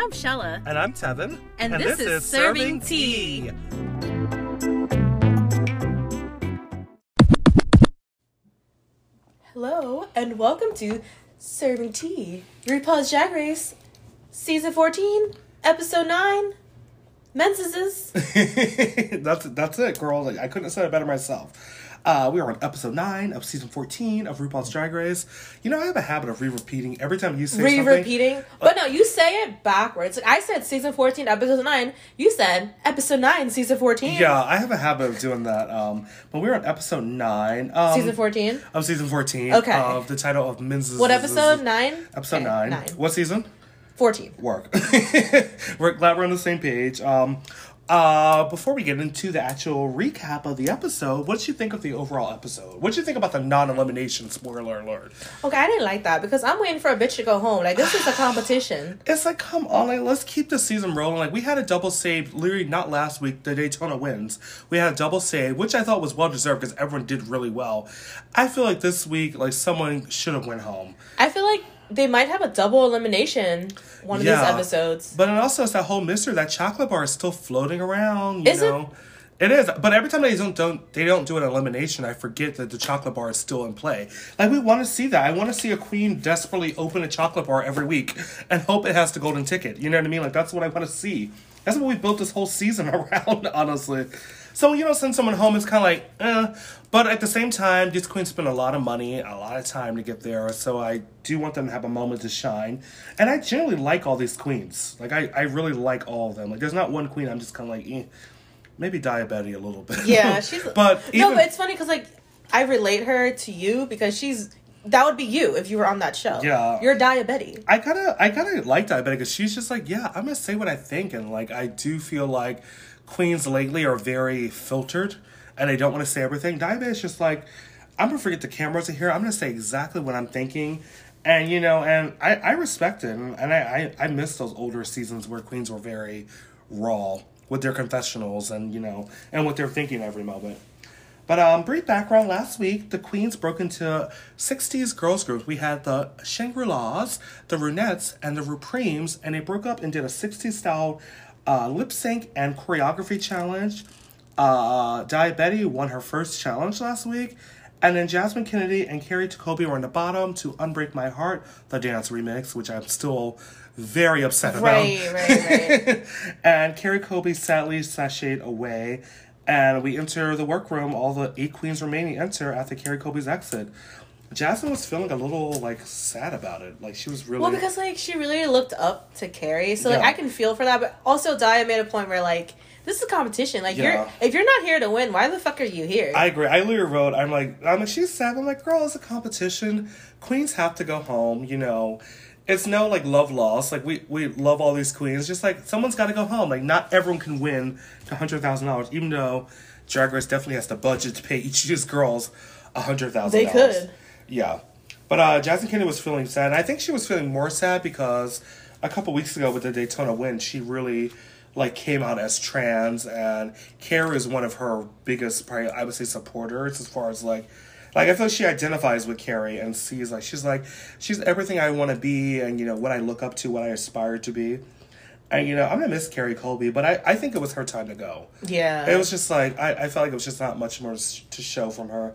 I'm Shella. And I'm Tevin. And this is Serving Tea. Hello, and welcome to Serving Tea, RuPaul's Drag Race, Season 14, Episode 9, Menses. that's that's it, girl. Like, I couldn't have said it better myself. Uh, we are on episode nine of season fourteen of RuPaul's Drag Race. You know, I have a habit of re-repeating every time you say something. Re-repeating? But no, you say it backwards. Like I said Season 14, Episode 9. You said Episode 9, Season 14. Yeah, I have a habit of doing that. Um, but we're on episode nine. Um, Season 14? Of season 14. Okay. Of the title of Men's. What episode? 9? Episode nine. 9. What season? 14. Work. we're glad we're on the same page. Um, uh, before we get into the actual recap of the episode, what did you think of the overall episode? What did you think about the non-elimination spoiler alert? Okay, I didn't like that because I'm waiting for a bitch to go home. Like, this is a competition. It's like, come on, like let's keep the season rolling. Like we had a double save, literally not last week, the Daytona wins. We had a double save, which I thought was well deserved because everyone did really well. I feel like this week, like someone should have went home. I feel like they might have a double elimination one of these episodes. But it also is that whole mystery that chocolate bar is still floating around. You Is it? know, it is. But every time they don't don't they don't do an elimination, I forget that the chocolate bar is still in play. Like we want to see that. I want to see a queen desperately open a chocolate bar every week and hope it has the golden ticket. You know what I mean? Like that's what I want to see. That's what we built this whole season around, honestly. So you know, send someone home is kind of like, eh. But at the same time, these queens spend a lot of money, a lot of time to get there. So I do want them to have a moment to shine. And I generally like all these queens. Like I, I really like all of them. Like there's not one queen I'm just kind of like, eh. maybe Daya Betty a little bit. Yeah, she's. but no, even, but it's funny because like I relate her to you because she's that would be you if you were on that show. Yeah. you're Daya Betty. I kind of I kind of like Daya Betty because she's just like, yeah, I'm gonna say what I think, and like I do feel like queens lately are very filtered, and I don't want to say everything. Daya Betty is just like, I'm gonna forget the cameras are here. I'm gonna say exactly what I'm thinking, and you know, and I I respect it, and, I, I I miss those older seasons where queens were very raw with their confessionals and you know and what they're thinking every moment. But um, brief background. Last week, the Queens broke into 60s girls groups. We had the Shangri-Las, the Runettes, and the Rupremes, and they broke up and did a 60s style uh, lip sync and choreography challenge. Uh, Daya Betty won her first challenge last week. And then Jasmine Kennedy and Kerri Colby were in the bottom to Unbreak My Heart, the dance remix, which I'm still very upset about. Right, right, right. and Kerri Colby sadly sashayed away. And we enter the workroom. All the eight queens remaining enter after Kerri Colby's exit. Jasmine was feeling a little like sad about it. Like she was really well, because like she really looked up to Kerri, so like Yeah. I can feel for that. But also, Daya made a point where like this is a competition. Like Yeah. you're if you're not here to win, why the fuck are you here? I agree. I literally wrote, I'm like, I'm like, she's sad. I'm like, girl, it's a competition. Queens have to go home, you know. It's no like love loss. Like we we love all these queens. Just like someone's got to go home. Like not everyone can win hundred thousand dollars, even though Drag Race definitely has the budget to pay each of these girls a hundred thousand. They could. Yeah, but uh, Jasmine Kennedy was feeling sad. And I think she was feeling more sad because a couple weeks ago with the Daytona Wind, she really like came out as trans, and Kara is one of her biggest, probably I would say, supporters as far as like. Like I feel she identifies with Kerri and sees like she's like she's everything I want to be and you know what I look up to, what I aspire to be, and you know I'm gonna miss Kerri Colby, but I I think it was her time to go. yeah, It was just like I, I felt like it was just not much more to show from her.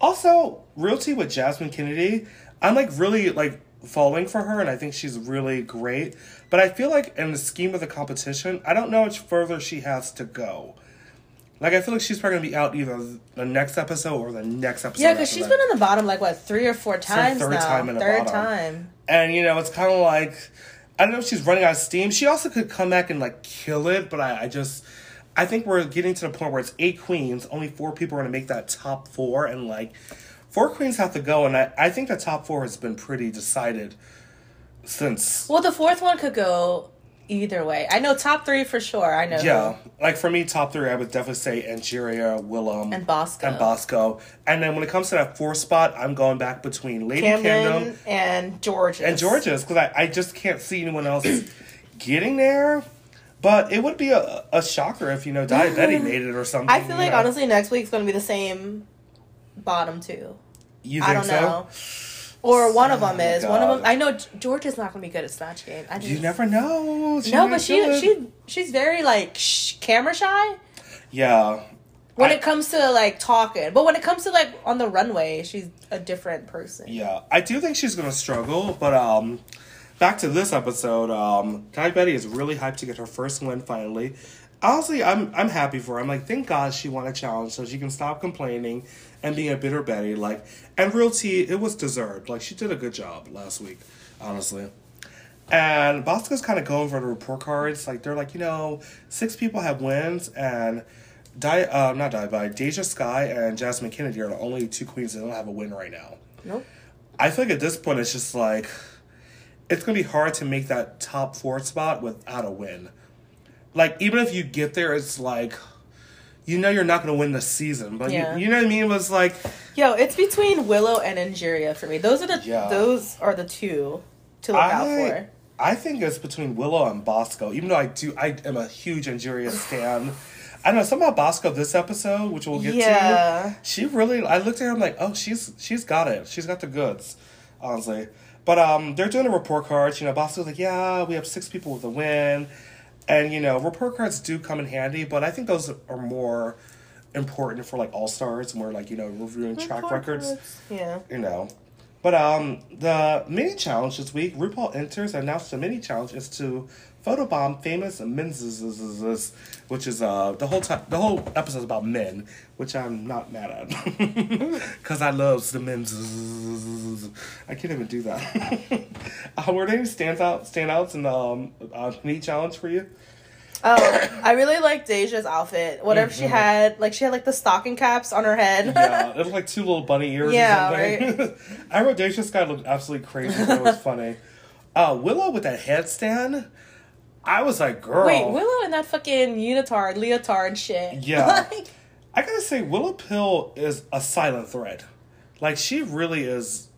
Also, realty with Jasmine Kennedy, I'm like really like falling for her, and I think she's really great. But I feel like in the scheme of the competition, I don't know how much further she has to go. Like I feel like she's probably gonna be out either the next episode or the next episode. yeah, because she's that. been in the bottom like what three or four times third now. time in the third bottom. time. And you know, it's kind of like I don't know if she's running out of steam. She also could come back and like kill it, but I, I just I think we're getting to the point where it's eight queens, only four people are gonna make that top four, and like four queens have to go, and I, I think the top four has been pretty decided since Well, the fourth one could go either way. I know top three for sure. I know. yeah. Like for me, top three, I would definitely say Angeria, Willow, And Bosco. and Bosco. And then when it comes to that fourth spot, I'm going back between Lady Camden Camden and Jorgeous. and Georgia's because I, I just can't see anyone else getting there. But it would be a, a shocker if you know Daya Betty made it or something. I feel like know? honestly next week's gonna be the same bottom two. You I don't so? know. Or one of them Oh my is. One of them. I know George is not going to be good at Snatch Game. I You never know. She No, but she it. she she's very like camera shy Yeah. when I- it comes to like talking. But when it comes to like on the runway, she's a different person. Yeah, I do think she's gonna struggle, but um, back to this episode, um, Daya Betty is really hyped to get her first win finally. Honestly, I'm I'm happy for her. I'm like, thank God she won a challenge so she can stop complaining and being a bitter Betty. Like, and real tea, it was deserved. Like, she did a good job last week, honestly. And Bosco's kind of going for the report cards. Like, they're like, you know, six people have wins, and Di, uh, not Di, by Deja Skye and Jasmine Kennedy are the only two queens that don't have a win right now. Nope. I feel like at this point it's just like it's gonna be hard to make that top four spot without a win. Like even if you get there, it's like you know you're not gonna win the season, but Yeah. you, you know what I mean. It was like Yo, it's between Willow and Angeria for me. Those are the Yeah. those are the two to look out for. I think it's between Willow and Bosco. Even though I do, I am a huge Angeria stan. I know something about Bosco this episode, which we'll get Yeah. to. She really, I looked at her, I'm like, oh, she's she's got it. She's got the goods, honestly. But um, they're doing the report cards. You know, Bosco's like, yeah, we have six people with a win, and you know, report cards do come in handy. But I think those are more important for like all stars, more like you know, reviewing track Report records cards. Yeah. you know. But um, the mini challenge this week, RuPaul enters and announced the mini challenge is to photobomb famous men's, which is uh the whole time the whole episode is about men, which I'm not mad at because I love the men's. I can't even do that. uh, were there any stands out standouts in the um, uh, mini challenge for you? Oh, I really like Deja's outfit. Whatever she Mhm. had, like she had like the stocking caps on her head. Yeah, it was like two little bunny ears Yeah, or something. I wrote Dacia's guy looked absolutely crazy, but it was funny. Uh, Willow with that headstand, I was like, girl. Wait, Willow in that fucking unitard, leotard shit. Yeah. Like, I gotta say, Willow Pill is a silent threat. Like, she really is.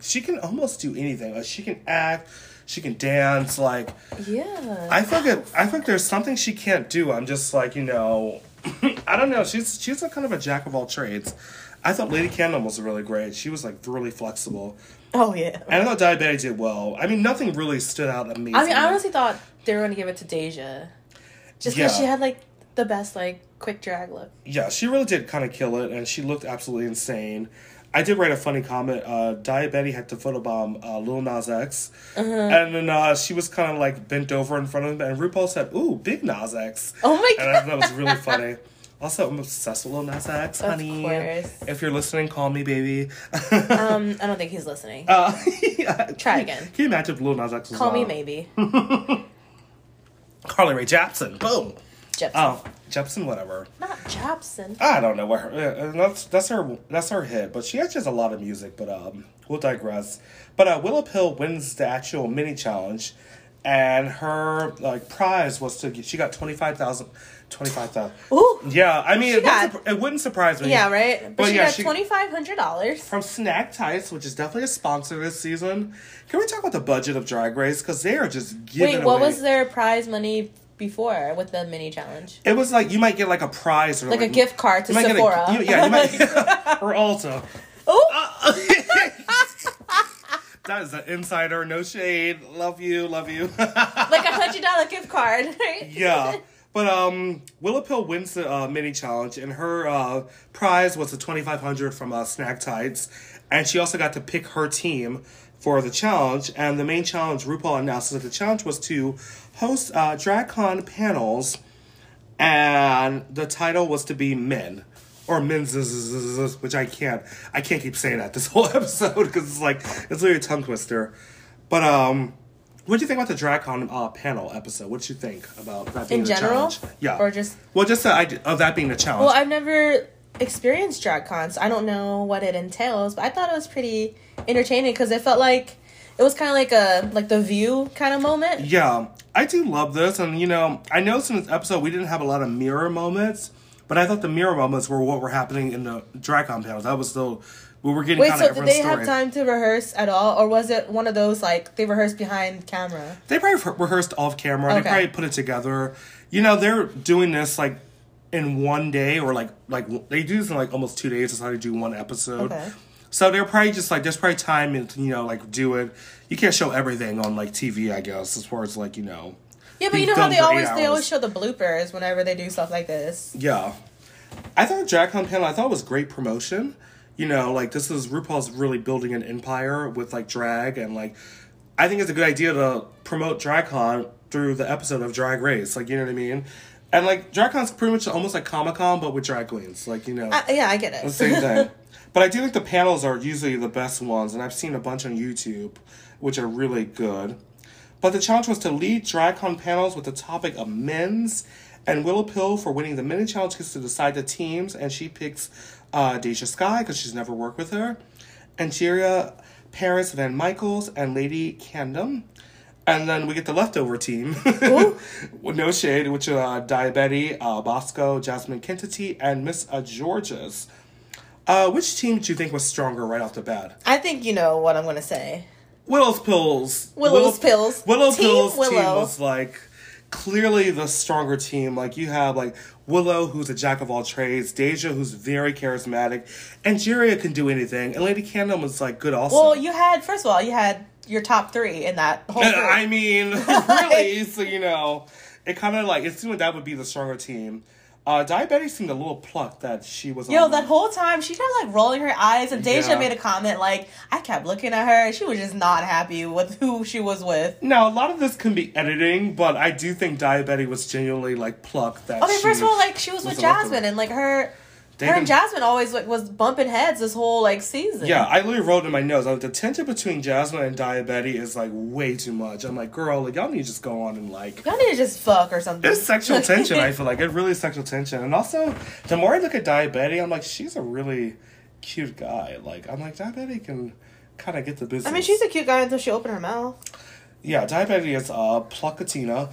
She can almost do anything. Like, she can act, she can dance. Like, yeah. I think it, I think there's something she can't do. I'm just like, you know, I don't know. She's she's a kind of a jack of all trades. I thought Lady Camden was really great. She was like really flexible. Oh yeah. And I thought Daya Betty did well. I mean, nothing really stood out amazing. I mean, I honestly thought they were gonna give it to Deja, just because Yeah. she had like the best like quick drag look. yeah, she really did kind of kill it, and she looked absolutely insane. I did write a funny comment. Uh, Daya Betty had to photobomb uh, Lil Nas X, Uh-huh. and then uh, she was kind of like bent over in front of him, and RuPaul said, "Ooh, big Nas X." Oh my and I god. thought that was really funny. Also, I'm obsessed with Lil Nas X, Of honey. course. If you're listening, call me, baby. Um, I don't think he's listening. uh, yeah. Try again. Can you imagine if Lil Nas X was Call me maybe. Carly Rae Jepsen. Boom. Jepsen. Oh, Jepsen, whatever. Not Jepsen. I don't know what her. uh, That's that's her. That's her hit. But she actually has a lot of music. But um, we'll digress. But uh, Willow Pill wins the actual mini challenge, and her like prize was to get, she got twenty five thousand. Twenty five thousand. Ooh. Yeah, I mean, it, got- wouldn't, it wouldn't surprise me. Yeah, right. But, But she yeah, got twenty five hundred dollars. From Snag Tights, which is definitely a sponsor this season. Can we talk about the budget of Drag Race? Because they are just giving Wait, what away- was their prize money before with the mini challenge? It was like you might get like a prize or Like a gift card to get a- Sephora. you- yeah, you might, or Ulta. oh, that is an insider, no shade. Love you, love you. like a hundred dollar gift card, right? yeah. But um, Willow Pill wins the uh, mini challenge, and her uh, prize was the twenty five hundred from uh, Snag Tights, and she also got to pick her team for the challenge. And the main challenge, RuPaul announced that the challenge was to host uh, DragCon panels, and the title was to be men or men's, which I can't, I can't keep saying that this whole episode because it's like it's literally a tongue twister. But um, what do you think about the DragCon uh, panel episode? What do you think about that being In general, challenge? Yeah, or just well, just the idea of that being the challenge. well, I've never experienced drag cons. I don't know what it entails, but I thought it was pretty entertaining because it felt like it was kind of like a like the View kind of moment. Yeah, I do love this, and you know, I noticed in this episode we didn't have a lot of mirror moments, but I thought the mirror moments were what were happening in the DragCon panels. That was still we were getting Wait, so did they have time to rehearse at all, or was it one of those like they rehearsed behind camera? They probably re- rehearsed off camera. Okay. They probably put it together. You know, they're doing this like in one day or like like they do this in like almost two days. Is how they do one episode. Okay. So they're probably just like there's probably time and you know like do it. You can't show everything on like TV, I guess, as far as like you know. Yeah, but you know how they always they always show the bloopers whenever they do stuff like this. Yeah, I thought the DragCon panel I thought was great promotion. You know, like this is RuPaul's really building an empire with like drag and like I think it's a good idea to promote DragCon through the episode of Drag Race. Like you know what I mean. And like DragCon's pretty much almost like Comic Con, but with drag queens. Like you know, uh, yeah, I get it. The same thing. but I do think the panels are usually the best ones, and I've seen a bunch on YouTube, which are really good. But the challenge was to lead DragCon panels with the topic of men's, and Willow Pill for winning the mini challenge gets to decide the teams, and she picks uh, Deja Skye because she's never worked with her, Angeria Paris VanMichaels, and Lady Camden. And then we get the leftover team. no shade, which are uh, Daya Betty, uh, Bosco, Jasmine Kennedy, and Miss uh, Jorgeous. Uh, which team do you think was stronger right off the bat? I think you know what I'm going to say. Willow's Pills. Willow's Willow, Pills. Willow team Pills Willow. team was like clearly the stronger team. Like you have like Willow, who's a jack of all trades, Deja, who's very charismatic, and Angeria can do anything, and Lady Camden was like good also. Well, you had first of all, you had your top three in that whole. Group. I mean, really, so you know, it kind of like it seemed like that would be the stronger team. Uh, Daya Betty seemed a little plucked that she was. Yo, that whole time she kept like rolling her eyes, and Deja Yeah. made a comment like, "I kept looking at her, and she was just not happy with who she was with." Now, a lot of this can be editing, but I do think Daya Betty was genuinely like plucked that. Okay, she first of all, like she was, was with. Jasmine, and like her, They her and Jasmine always like was bumping heads this whole like season. Yeah, I literally wrote in my notes. Like, the tension between Jasmine and Daya Betty is like way too much. I'm like, girl, like y'all need to just go on and like. y'all need to just fuck or something. It's sexual tension. I feel like it really is sexual tension, and also the more I look at Daya Betty, I'm like, she's a really cute guy. Like, I'm like, Daya Betty can kind of get the business. I mean, she's a cute guy until she opened her mouth. yeah. Daya Betty is uh Pluckatina.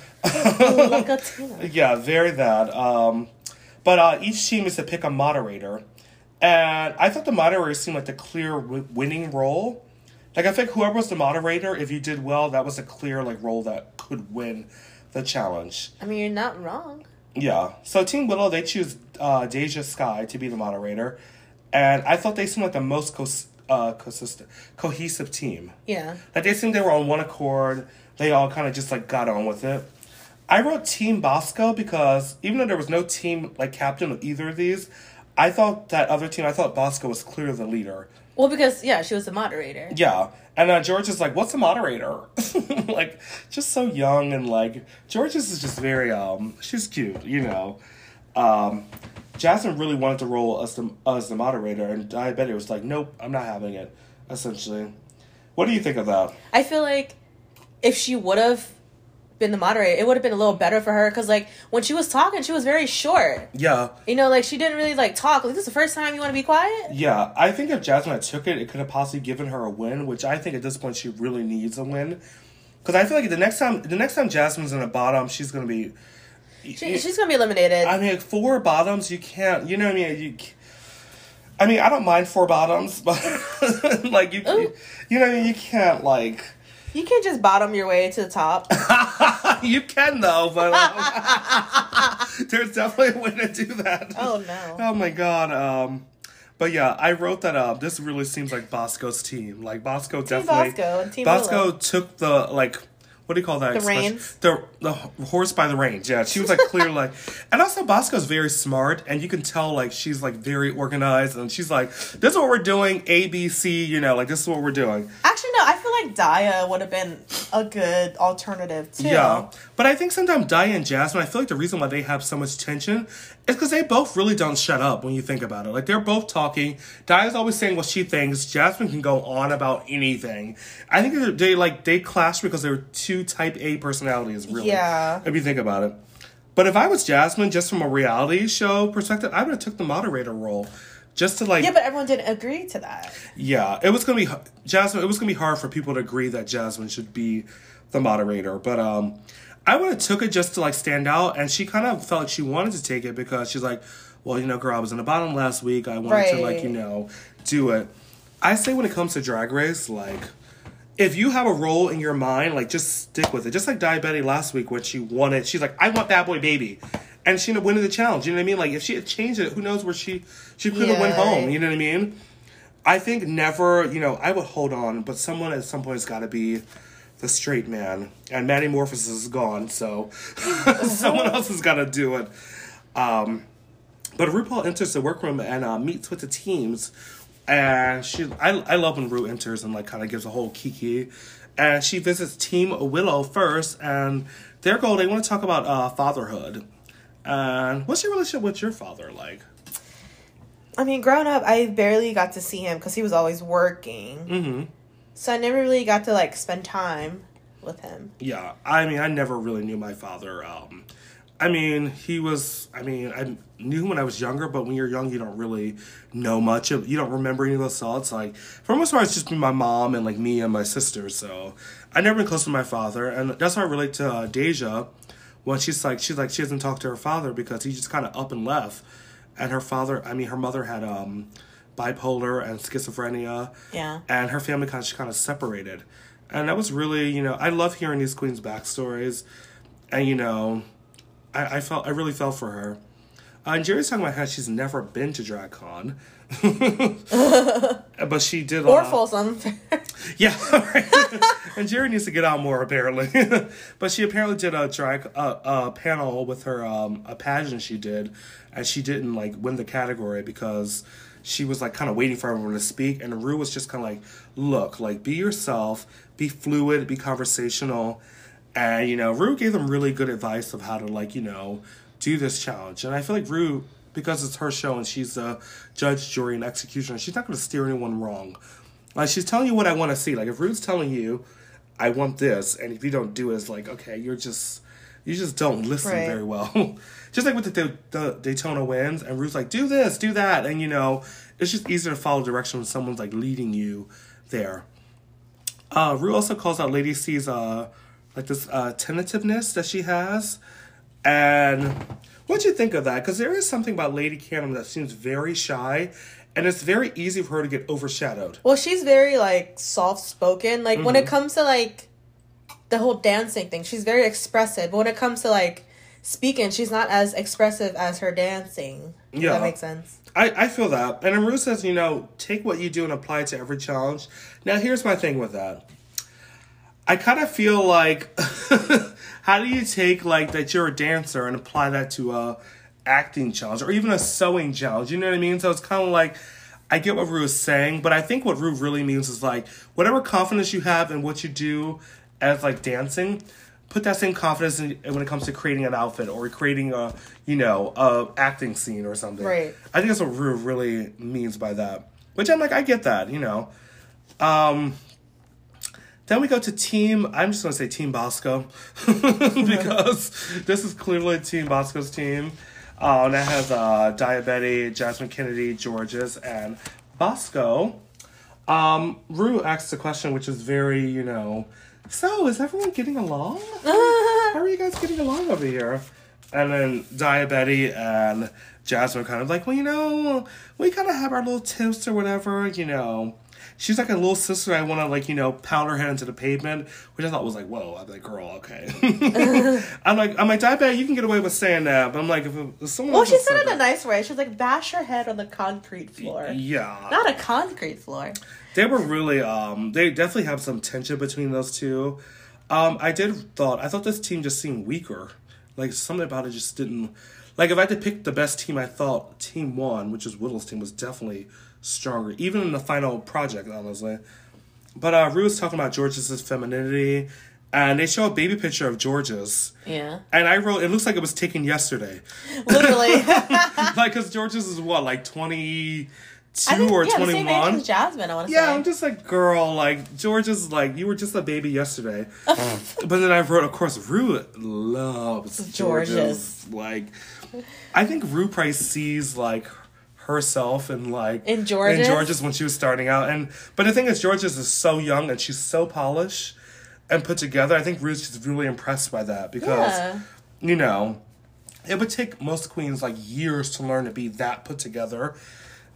like a Tina. Yeah, very that. Um, but uh, each team is to pick a moderator, and I thought the moderator seemed like the clear w- winning role. Like I think whoever was the moderator, if you did well, that was a clear like role that could win the challenge. I mean, you're not wrong. Yeah. So Team Willow they choose uh, Deja Skye to be the moderator, and I thought they seemed like the most co- uh, consistent, cohesive team. Yeah. Like they seemed they were on one accord. They all kind of just like got on with it. I wrote Team Bosco because even though there was no team like captain of either of these, I thought that other team. I thought Bosco was clearly the leader. Well, because yeah, she was the moderator. Yeah, and uh, George is like, "What's a moderator?" like, just so young and like George is just very um, she's cute, you know. Um, Jasmine really wanted to roll as the as the moderator, and Daya Betty was like, "Nope, I'm not having it." Essentially, what do you think of that? I feel like if she would have been the moderator, it would have been a little better for her. Because like when she was talking, she was very short. Yeah, You know, like she didn't really like talk. Like this is the first time you want to be quiet. Yeah, I think if Jasmine took it, it could have possibly given her a win, which I think at this point she really needs a win. Because I feel like the next time, the next time Jasmine's in the bottom, she's gonna be. She, she's gonna be eliminated. I mean, four bottoms, you can't. You know what I mean? You. I mean, I don't mind four bottoms, but like you, Ooh. you know, you can't like. You can't just bottom your way to the top. you can though, but um, there's definitely a way to do that. Oh, no. Oh my god. Um, but yeah, I wrote that up. This really seems like Bosco's team. Like Bosco definitely. Bosco Team Bosco took the like. What do you call that? The reins? The the horse by the reins. Yeah, she was like clear like, and also Bosco's very smart, and you can tell like she's like very organized, and she's like, this is what we're doing. A B C. You know, like this is what we're doing. Actually, no. I like Daya would have been a good alternative too. Yeah, but I think sometimes Daya and Jasmine, I feel like the reason why they have so much tension is because they both really don't shut up when you think about it. Like they're both talking. Daya's always saying what she thinks. Jasmine can go on about anything. I think they they, like they clash because they're two Type A personalities. Really, Yeah. If you think about it. But if I was Jasmine, just from a reality show perspective, I would have took the moderator role. Just to like, Yeah, but everyone didn't agree to that. yeah, it was gonna be Jasmine. It was gonna be hard for people to agree that Jasmine should be the moderator, but um, I would have took it just to like stand out, and she kind of felt like she wanted to take it because she's like, well, you know, girl, I was in the bottom last week. I wanted to like you know do it. I say when it comes to Drag Race, like. If you have a role in your mind, like just stick with it. Just like Daya Betty last week when she wanted, she's like, I want Bad Boy Baby. And she ended up winning the challenge. You know what I mean? Like if she had changed it, who knows where she she could have went home. You know what I mean? I think never, you know, I would hold on, but someone at some point has got to be the straight man. And Maddy Morphosis is gone, so someone else has got to do it. Um, but RuPaul enters the workroom and uh, meets with the teams. And she, I, I love when Ru enters and like kind of gives a whole kiki. And she visits Team Willow first, and their goal they want to talk about uh, fatherhood. And what's your relationship with your father like? I mean, growing up, I barely got to see him because he was always working. Mm-hmm. So I never really got to like spend time with him. Yeah, I mean, I never really knew my father. Um, I mean, he was. I mean, I knew him when I was younger, but when you're young, you don't really know much. Of, you don't remember any of those thoughts. Like for most part, it's just been my mom and like me and my sister. So I never been close to my father, and that's how I relate to uh, Deja. When she's like, she's like, she doesn't talk to her father because he just kind of up and left, and her father. I mean, her mother had um bipolar and schizophrenia. Yeah. And her family kind of kind of separated, and that was really you know I love hearing these queens' backstories, and you know, I, I felt I really felt for her. Uh, Angeria's talking about how she's never been to DragCon, but she did. Or uh, Folsom. yeah, right. Angeria needs to get out more apparently. but she apparently did a drag uh, a panel with her um, a pageant she did, and she didn't like win the category because she was like kind of waiting for everyone to speak, and Ru was just kind of like, look, like be yourself, be fluid, be conversational, and you know, Ru gave them really good advice of how to like you know do this challenge, and I feel like Ru. Because it's her show and she's a judge, jury, and executioner, she's not going to steer anyone wrong. Like she's telling you what I want to see. Like if Ru's telling you, I want this, and if you don't do it, it's like okay, you're just you just don't listen Right. very well. just like with the, the Daytona wins, and Ru's like, do this, do that, and you know, it's just easier to follow direction when someone's like leading you there. Uh, Ru also calls out Lady C's uh like this uh tentativeness that she has, and what'd you think of that? Because there is something about Lady Camden that seems very shy. And it's very easy for her to get overshadowed. well, she's very like soft spoken. Like when Mm-hmm. it comes to like the whole dancing thing, she's very expressive. But when it comes to like speaking, she's not as expressive as her dancing. Yeah. that makes sense. I, I feel that. And Aru says, you know, take what you do and apply it to every challenge. Now, here's my thing with that. I kind of feel like, how do you take, like, that you're a dancer and apply that to a acting challenge or even a sewing challenge? You know what I mean? So it's kind of like, I get what Ru is saying, but I think what Ru really means is, like, whatever confidence you have in what you do as, like, dancing, put that same confidence in, when it comes to creating an outfit or creating a, you know, a acting scene or something. Right. I think that's what Ru really means by that. Which I'm like, I get that, you know. Um, then we go to Team, I'm just going to say Team Bosco. because this is clearly Team Bosco's team. Uh, and that has uh, Daya Betty, Jasmine Kennedy, Jorgeous, and Bosco. Um, Ru asks a question which is very, you know, so is everyone getting along? How are you guys getting along over here? And then Daya Betty and Jasmine kind of like, well, you know, we kind of have our little tips or whatever, you know. She's like a little sister. I want to like, you know, pound her head into the pavement, which I thought was like, whoa. I'm like, girl, okay. I'm like, I'm like, Daya Betty, you can get away with saying that, but I'm like, if, it, if someone Well, she said it in a nice way. She was like, bash her head on the concrete floor. yeah, Not a concrete floor. they were really um they definitely have some tension between those two um i did thought i thought this team just seemed weaker like something about it just didn't like if i had to pick the best team i thought team one which is whittle's team was definitely stronger even in the final project honestly but uh Ru was talking about Jorgeous femininity and they show a baby picture of Jorgeous Yeah. and i wrote it looks like it was taken yesterday Literally. like because Jorgeous is what like 22 I think, or yeah, the same age 21 as Jasmine, I want to yeah, say. Yeah, I'm just like, girl, like, Jorgeous, like, you were just a baby yesterday. but then I wrote, of course, Ru loves Jorgeous. Jorgeous. Like, I think Ru probably sees, like, herself and, like, In Jorgeous? in Jorgeous when she was starting out. And, but the thing is, Jorgeous is so young and she's so polished and put together. I think Ru's just really impressed by that because, Yeah. you know, it would take most queens like years to learn to be that put together.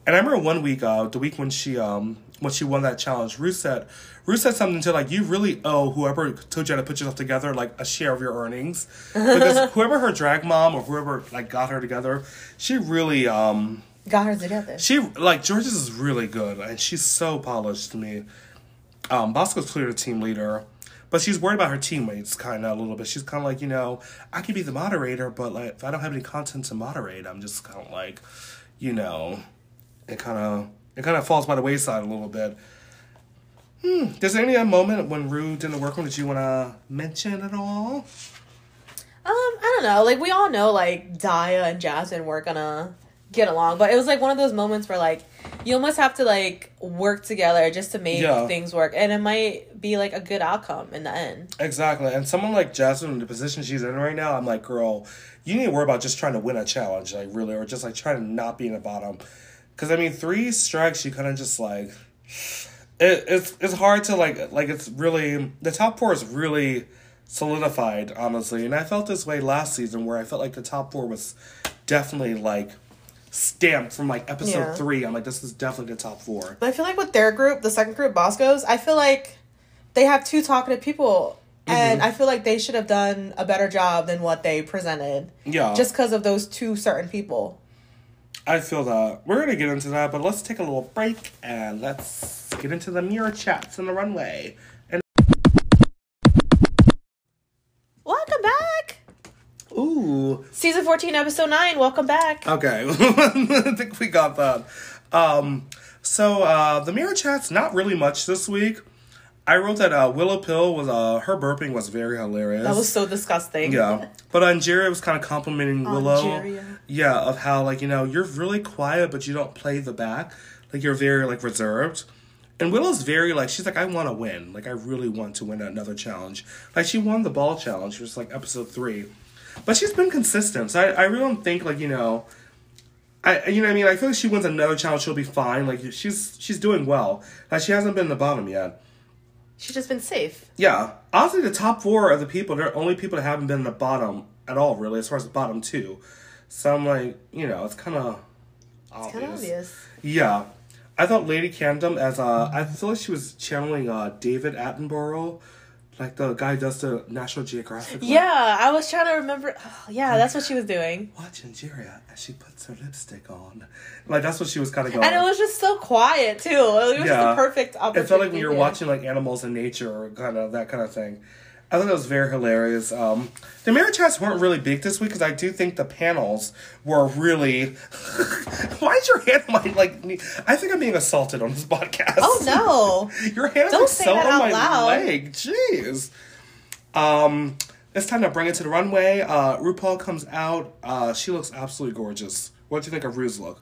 And I remember one week, uh, the week when she um when she won that challenge, Ru said Ru said something to like you really owe whoever told you how to put yourself together like a share of your earnings because whoever her drag mom or whoever like got her together, she really um got her together. She like Jorgeous is really good, and she's so polished to me. Um, Bosco's clearly the team leader, but she's worried about her teammates kind of a little bit. She's kind of like, you know, I could be the moderator, but like if I don't have any content to moderate, I'm just kind of like, you know, it kind of it kind of falls by the wayside a little bit. Hmm. Is there any moment when Ru didn't work on that you want to mention at all? Um, I don't know. Like we all know, like Daya and Jasmine were gonna get along, but it was like one of those moments where like you almost have to like work together just to make Yeah. things work, and it might be like a good outcome in the end. Exactly. And someone like Jasmine, in the position she's in right now, I'm like, girl, you need to worry about just trying to win a challenge, like really, or just like trying to not be in the bottom. Because I mean, three strikes, you kind of just like it, it's it's hard to like like it's really the top four is really solidified, honestly. And I felt this way last season, where I felt like the top four was definitely like stamped from like episode Yeah. three. I'm like, this is definitely the top four. But I feel like with their group, the second group, Bosco's, I feel like they have two talkative people. Mm-hmm. And I feel like they should have done a better job than what they presented. Yeah, Just because of those two certain people. I feel that. We're gonna get into that, but let's take a little break and let's get into the mirror chats in the runway. Ooh, Season 14, episode 9, welcome back. okay, I think we got that. Um, so uh, the mirror chats not really much this week. I wrote that uh, Willow Pill was uh, her burping was very hilarious. That was so disgusting. Yeah, but Angeria was kind of complimenting Willow. Angeria. Yeah, of how like you know you're really quiet, but you don't play the back. Like you're very like reserved. And Willow's very like she's like I want to win. Like I really want to win another challenge. Like she won the ball challenge. It was like episode three, but she's been consistent. So I I really don't think like you know. I, you know what I mean? I feel like she wins another challenge, she'll be fine. Like she's she's doing well. Like she hasn't been in the bottom yet. She's just been safe. Yeah, honestly, the top four are the people. They're only people that haven't been in the bottom at all, really, as far as the bottom two. So I'm like, you know, it's kind of obvious. Kind of obvious. Yeah, I thought Lady Camden as uh, I feel like she was channeling uh David Attenborough, like the guy does the National Geographic. one. Yeah, I was trying to remember. Oh, yeah, that's what she was doing. Watch Angeria as she puts her lipstick on. Like that's what she was kind of going. And it was just so quiet, too. It was just the perfect opportunity. It felt like when you were watching like animals in nature or kind of that kind of thing. I thought it was very hilarious. Um, the mirror chats weren't really big this week because I do think the panels were really. Why is your hand on my like? I think I'm being assaulted on this podcast. Oh, no. your hand is Don't like, so on my loud. leg. Jeez. Um, it's time to bring it to the runway. Uh, RuPaul comes out. Uh, she looks absolutely gorgeous. What do you think of Ru's look?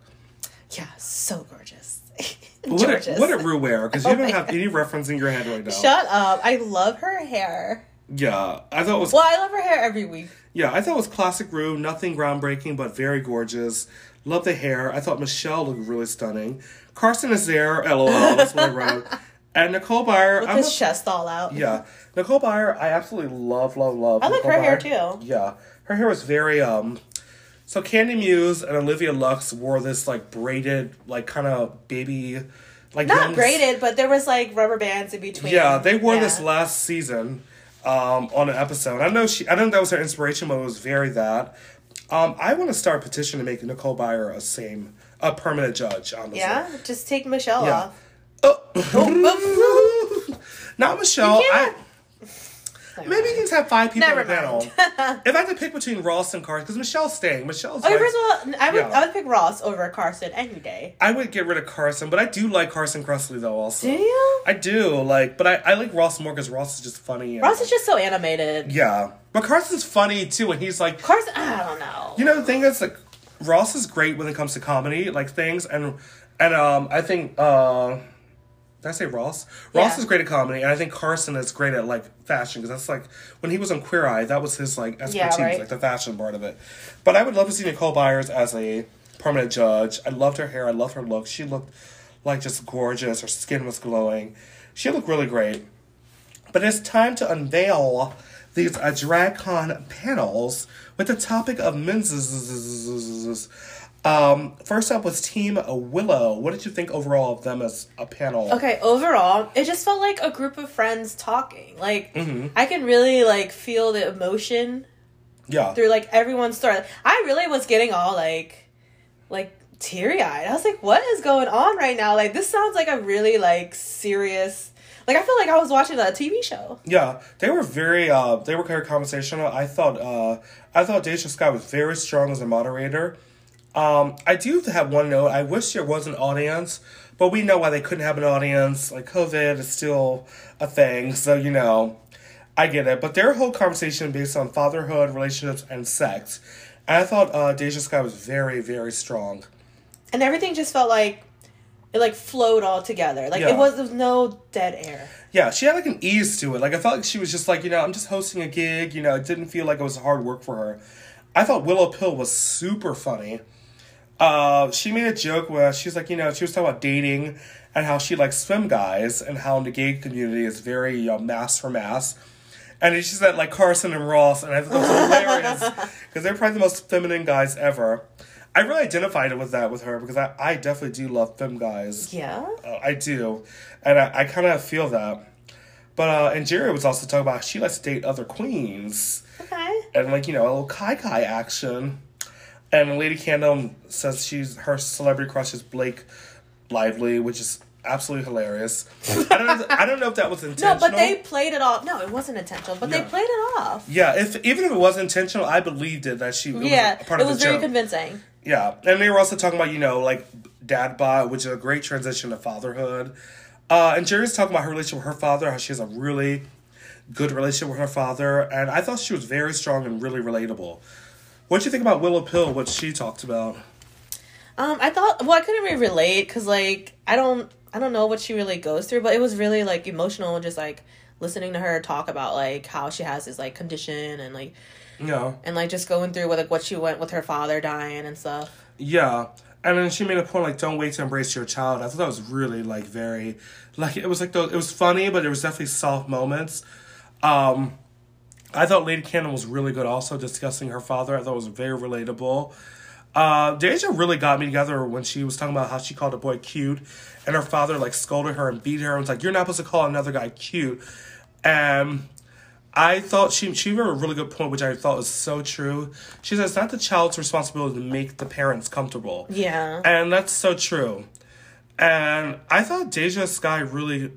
Yeah, so gorgeous. What did, what did Ru wear? Because you Oh don't have any reference in your head right now. Shut up. I love her hair. Yeah, I thought it was Well, I love her hair every week. yeah, I thought it was classic Ru, nothing groundbreaking, but very gorgeous. Love the hair. I thought Michelle looked really stunning. Carson is there. LOL. That's what I wrote. And Nicole Byer. With I'm his a- chest all out. yeah, Nicole Byer. I absolutely love, love, love. I like Nicole her hair, too. Yeah, her hair was very um. So Candy Muse and Olivia Lux wore this like braided, like kind of baby, like Not young- braided, but there was like rubber bands in between. Yeah, they wore Yeah. this last season um, on an episode. I know she. I think that was her inspiration, but it was very that. Um, I want to start a petition to make Nicole Byer a same a permanent judge. Honestly, Yeah, just take Michelle Yeah. off. Oh. Not Michelle. I, maybe you can just have five people Never on the panel. if I had to pick between Ross and Carson, because Michelle's staying. Michelle's. Okay, like- first of all, I would Yeah. I would pick Ross over Carson any day. I would get rid of Carson, but I do like Carson Kressley though. Also, Do you? I do like, but I, I like Ross more because Ross is just funny. Ross is just so animated. yeah, but Carson's funny too, and he's like Carson, I don't know. You know, the thing is, like, Ross is great when it comes to comedy, like things, and and um, I think uh, did I say Ross? Ross is great at comedy, and I think Carson is great at like fashion because that's like when he was on Queer Eye, that was his like expertise, right. like the fashion part of it. But I would love to see Nicole Byers as a permanent judge. I loved her hair, I loved her look. She looked like just gorgeous. Her skin was glowing. She looked really great. But it's time to unveil these uh, DragCon panels with the topic of men's. Um, first up was Team Willow. What did you think overall of them as a panel? Okay, overall, it just felt like a group of friends talking. Like Mm-hmm. I can really like feel the emotion Yeah. through like everyone's story. I really was getting all like like teary eyed. I was like, what is going on right now? Like, this sounds like a really like serious. Like, I feel like I was watching a TV show. Yeah, they were very uh they were very conversational. I thought uh I thought Deja Skye was very strong as a moderator. Um I do have one note. I wish there was an audience, but we know why they couldn't have an audience. Like COVID is still a thing, so you know, I get it. But their whole conversation based on fatherhood, relationships, and sex. And I thought uh Deja Skye was very, very strong. And everything just felt like it like flowed all together. Like Yeah. it was there was no dead air. Yeah, she had like an ease to it. Like I felt like she was just like, you know, I'm just hosting a gig, you know, it didn't feel like it was hard work for her. I thought Willow Pill was super funny. Uh she made a joke where she's like, you know, she was talking about dating and how she likes swim guys and how in the gay community is very uh, mass for mass. And she said like Carson and Ross, and I thought that was hilarious because they're probably the most feminine guys ever. I really identified with that with her because I, I definitely do love fem guys. Yeah. Uh, I do, and I, I kind of feel that. But uh, Angeria was also talking about she likes to date other queens Okay. and like you know a little kai kai action. And Lady Camden says she's her celebrity crush is Blake Lively, which is absolutely hilarious. I don't know, I don't know if that was intentional. No, but they played it off. No, it wasn't intentional, but Yeah. they played it off. yeah, if even if it was intentional, I believed it that she it yeah, was a part it of was the very joke. convincing. Yeah, and they were also talking about you know like dad bod, which is a great transition to fatherhood. Uh, Angeria's talking about her relationship with her father, how she has a really good relationship with her father, and I thought she was very strong and really relatable. What do you think about Willow Pill? What she talked about? Um, I thought well, I couldn't really relate because like I don't I don't know what she really goes through, but it was really like emotional, just like listening to her talk about like how she has this like condition and like know, and like just going through with like what she went with her father dying and stuff. yeah. And then she made a point like, "Don't wait to embrace your child." I thought that was really like very, like it was like those. It was funny, but there was definitely soft moments. Um, I thought Lady Camden was really good, also discussing her father. I thought it was very relatable. Uh, Deja really got me together when she was talking about how she called a boy cute, and her father like scolded her and beat her and was like, "You're not supposed to call another guy cute." And I thought she she made a really good point, which I thought was so true. She says it's not the child's responsibility to make the parents comfortable. Yeah. And that's so true. And I thought Deja Skye really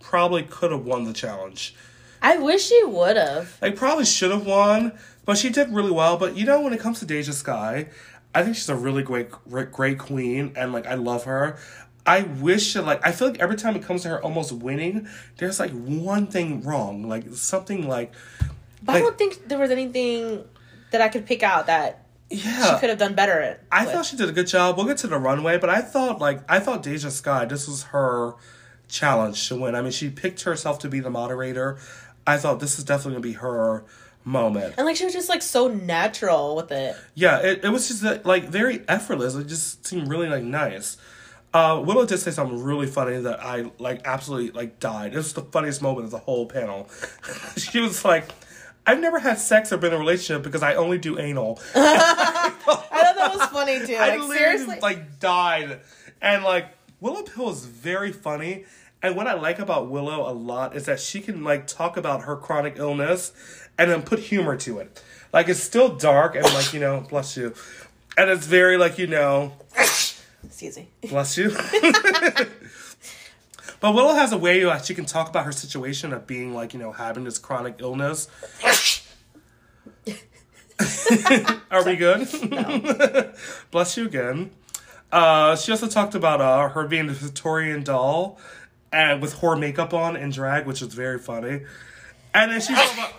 probably could have won the challenge. I wish she would have. Like probably should have won, but she did really well. But you know, when it comes to Deja Skye, I think she's a really great, great, great queen, and like I love her. I wish that like I feel like every time it comes to her almost winning, there's like one thing wrong, like something like But Like- I don't think there was anything that I could pick out that yeah. she could have done better at. I with. thought she did a good job. We'll get to the runway, but I thought like I thought Deja Skye, this was her challenge to win. I mean, she picked herself to be the moderator. I thought this is definitely gonna be her moment. and like she was just like so natural with it. Yeah, it, it was just uh, like very effortless. It just seemed really like nice. Uh, Willow did say something really funny that I like absolutely like died. It was the funniest moment of the whole panel. she was like, "I've never had sex or been in a relationship because I only do anal." I thought that was funny too. I Like literally seriously, like died. And like Willow Pill is very funny. And what I like about Willow a lot is that she can like talk about her chronic illness and then put humor to it. Like it's still dark and like, you know, bless you. And it's very like, you know, excuse me. bless you. but Willow has a way that she can talk about her situation of being like, you know, having this chronic illness. Are we good? Bless you again. Uh, she also talked about uh, her being a Victorian doll and with horror makeup on and drag, which is very funny. And then she talked about.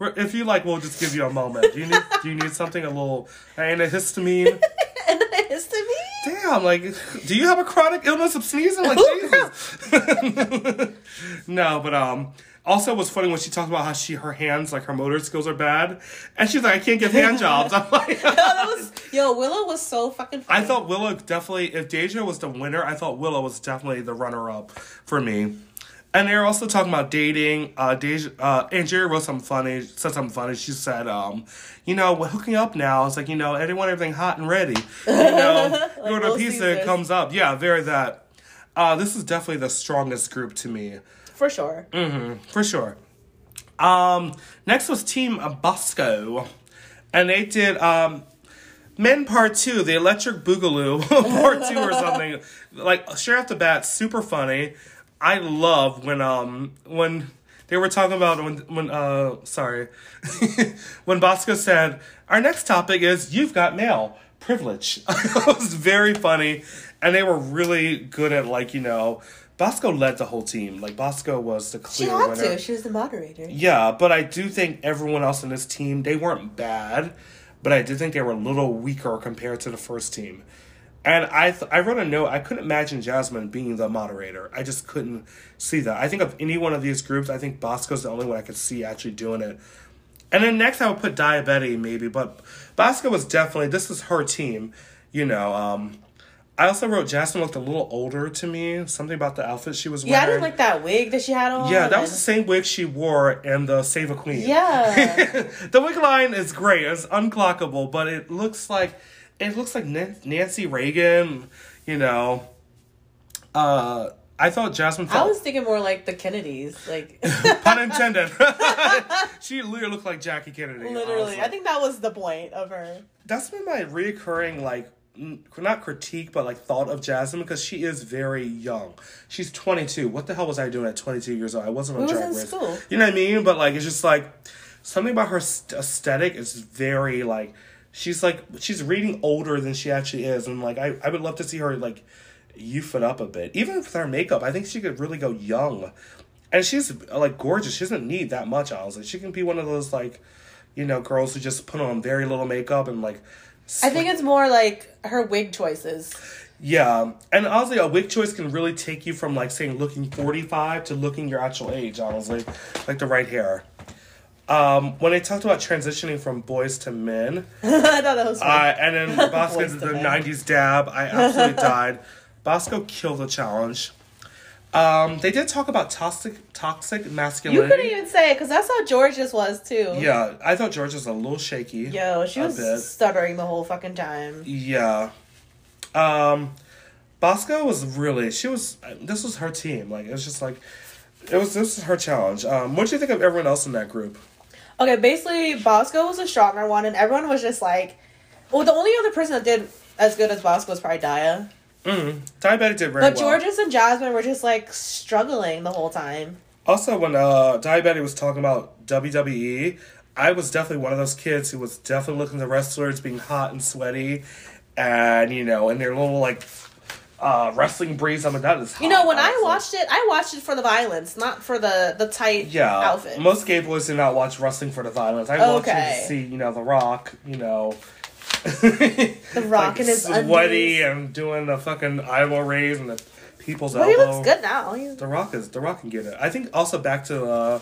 if you like, we'll just give you a moment. Do you need? Do you need something a little antihistamine? and then it is to me. Damn, like, do you have a chronic illness of sneezing? Like, Jesus. no, but um, also it was funny when she talked about how she her hands like her motor skills are bad, and she's like, I can't get hand jobs. I'm like, that was yo. Willow was so fucking. Funny. I thought Willow definitely, if Deja was the winner, I thought Willow was definitely the runner up for me. And they're also talking about dating. Uh, Deja, uh, Angeria wrote something funny, said something funny. She said, um, you know, we're hooking up now. It's like, you know, everyone, everything hot and ready. You know, you order a pizza, it comes up. Yeah, very that. Uh, this is definitely the strongest group to me, for sure. for sure. Um, next was Team Bosco, and they did. Um, Men Part Two, the Electric Boogaloo Part Two or something. Like straight off the bat, super funny. I love when um when they were talking about when when uh sorry when Bosco said our next topic is you've got mail privilege. it was very funny, and they were really good at like you know. Bosco led the whole team. Like Bosco was the clear She had winner. to. She was the moderator. Yeah, but I do think everyone else in this team, they weren't bad, but I do think they were a little weaker compared to the first team. And I th- I wrote a note, I couldn't imagine Jasmine being the moderator. I just couldn't see that. I think of any one of these groups, I think Bosco's the only one I could see actually doing it. And then next I would put Daya Betty maybe, but Bosco was definitely, this is her team, you know. Um, I also wrote Jasmine looked a little older to me, something about the outfit she was wearing. Yeah, I didn't like that wig that she had on. Yeah, that was the same wig she wore in the Save a Queen. Yeah. the wig line is great. It's unclockable, but it looks like it looks like Nancy Reagan. You know, uh, I thought Jasmine. I was thinking more like the Kennedys. Like, pun intended. she literally looked like Jackie Kennedy. literally. honestly. I think that was the point of her. that's been my reoccurring like not critique but like thought of Jasmine because she is very young. She's 22. What the hell was I doing at 22 years old? I wasn't on was Drag in Race. school. You know what I mean? But like it's just like something about her st- aesthetic is very like she's like she's reading older than she actually is and like I I would love to see her like youth it up a bit. Even with her makeup, I think she could really go young. And she's like gorgeous. She doesn't need that much, honestly. She can be one of those like you know, girls who just put on very little makeup and like I think it's more like her wig choices. yeah, and honestly, a wig choice can really take you from like saying looking forty five to looking your actual age. Honestly, like the right hair. Um, when they talked about transitioning from boys to men, I thought that was funny. uh, and then Bosco did the men. '90s dab, I absolutely died. Bosco killed the challenge. Um, they did talk about toxic toxic masculinity. you couldn't even say it because that's how Jorgeous was too. yeah, I thought Jorgeous was a little shaky. Yo, she was bit. stuttering the whole fucking time. Yeah. Um Bosco was really she was this was her team. Like it was just like it was this is her challenge. Um what do you think of everyone else in that group? Okay, basically Bosco was a stronger one, and everyone was just like, well, the only other person that did as good as Bosco was probably Daya. Mm. Daya Betty did very But well. Jorgeous and Jasmine were just like struggling the whole time. Also when uh Daya Betty was talking about WWE, I was definitely one of those kids who was definitely looking at the wrestlers being hot and sweaty and you know, in their little like uh wrestling briefs. I'm mean that is hot, You know, when I watched it, I watched it for the violence, not for the the tight yeah, outfit. most gay boys do not watch wrestling for the violence. I watch it Okay. to see, you know, The Rock, you know, the Rock and his sweaty undies. and doing the fucking eyebrow raise and the people's he elbow. looks good now. He's- The Rock is The Rock can get it. I think also back to uh,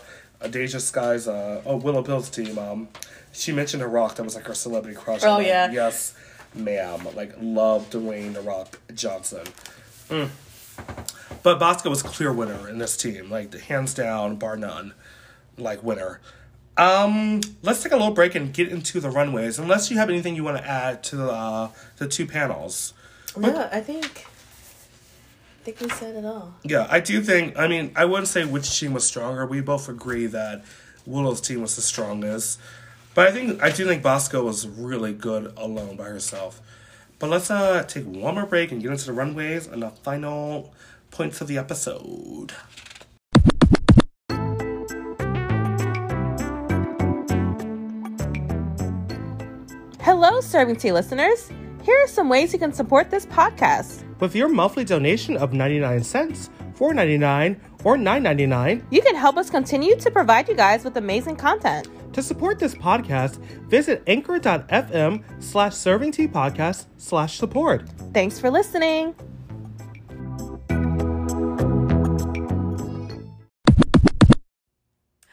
Deja Skye's uh, oh Willow Pill's team. Um, she mentioned The Rock. That was like her celebrity crush. Oh, I'm like, yeah. yes, ma'am. Like love Dwayne The Rock Johnson. Mm. But Bosco was clear winner in this team, like the hands down, bar none, like winner. Um, let's take a little break and get into the runways. Unless you have anything you want to add to the uh, the two panels. No, I think. I think we said it all. Yeah, I do think. I mean, I wouldn't say which team was stronger. We both agree that Willow's team was the strongest, but I think I do think Bosco was really good alone by herself. But let's uh take one more break and get into the runways and the final points of the episode. Hello, Serving Tea listeners. Here are some ways you can support this podcast. With your monthly donation of ninety nine cents, four ninety nine, or nine ninety nine, You can help us continue to provide you guys with amazing content. to support this podcast, visit anchor.fm slash serving tea podcast slash support. Thanks for listening.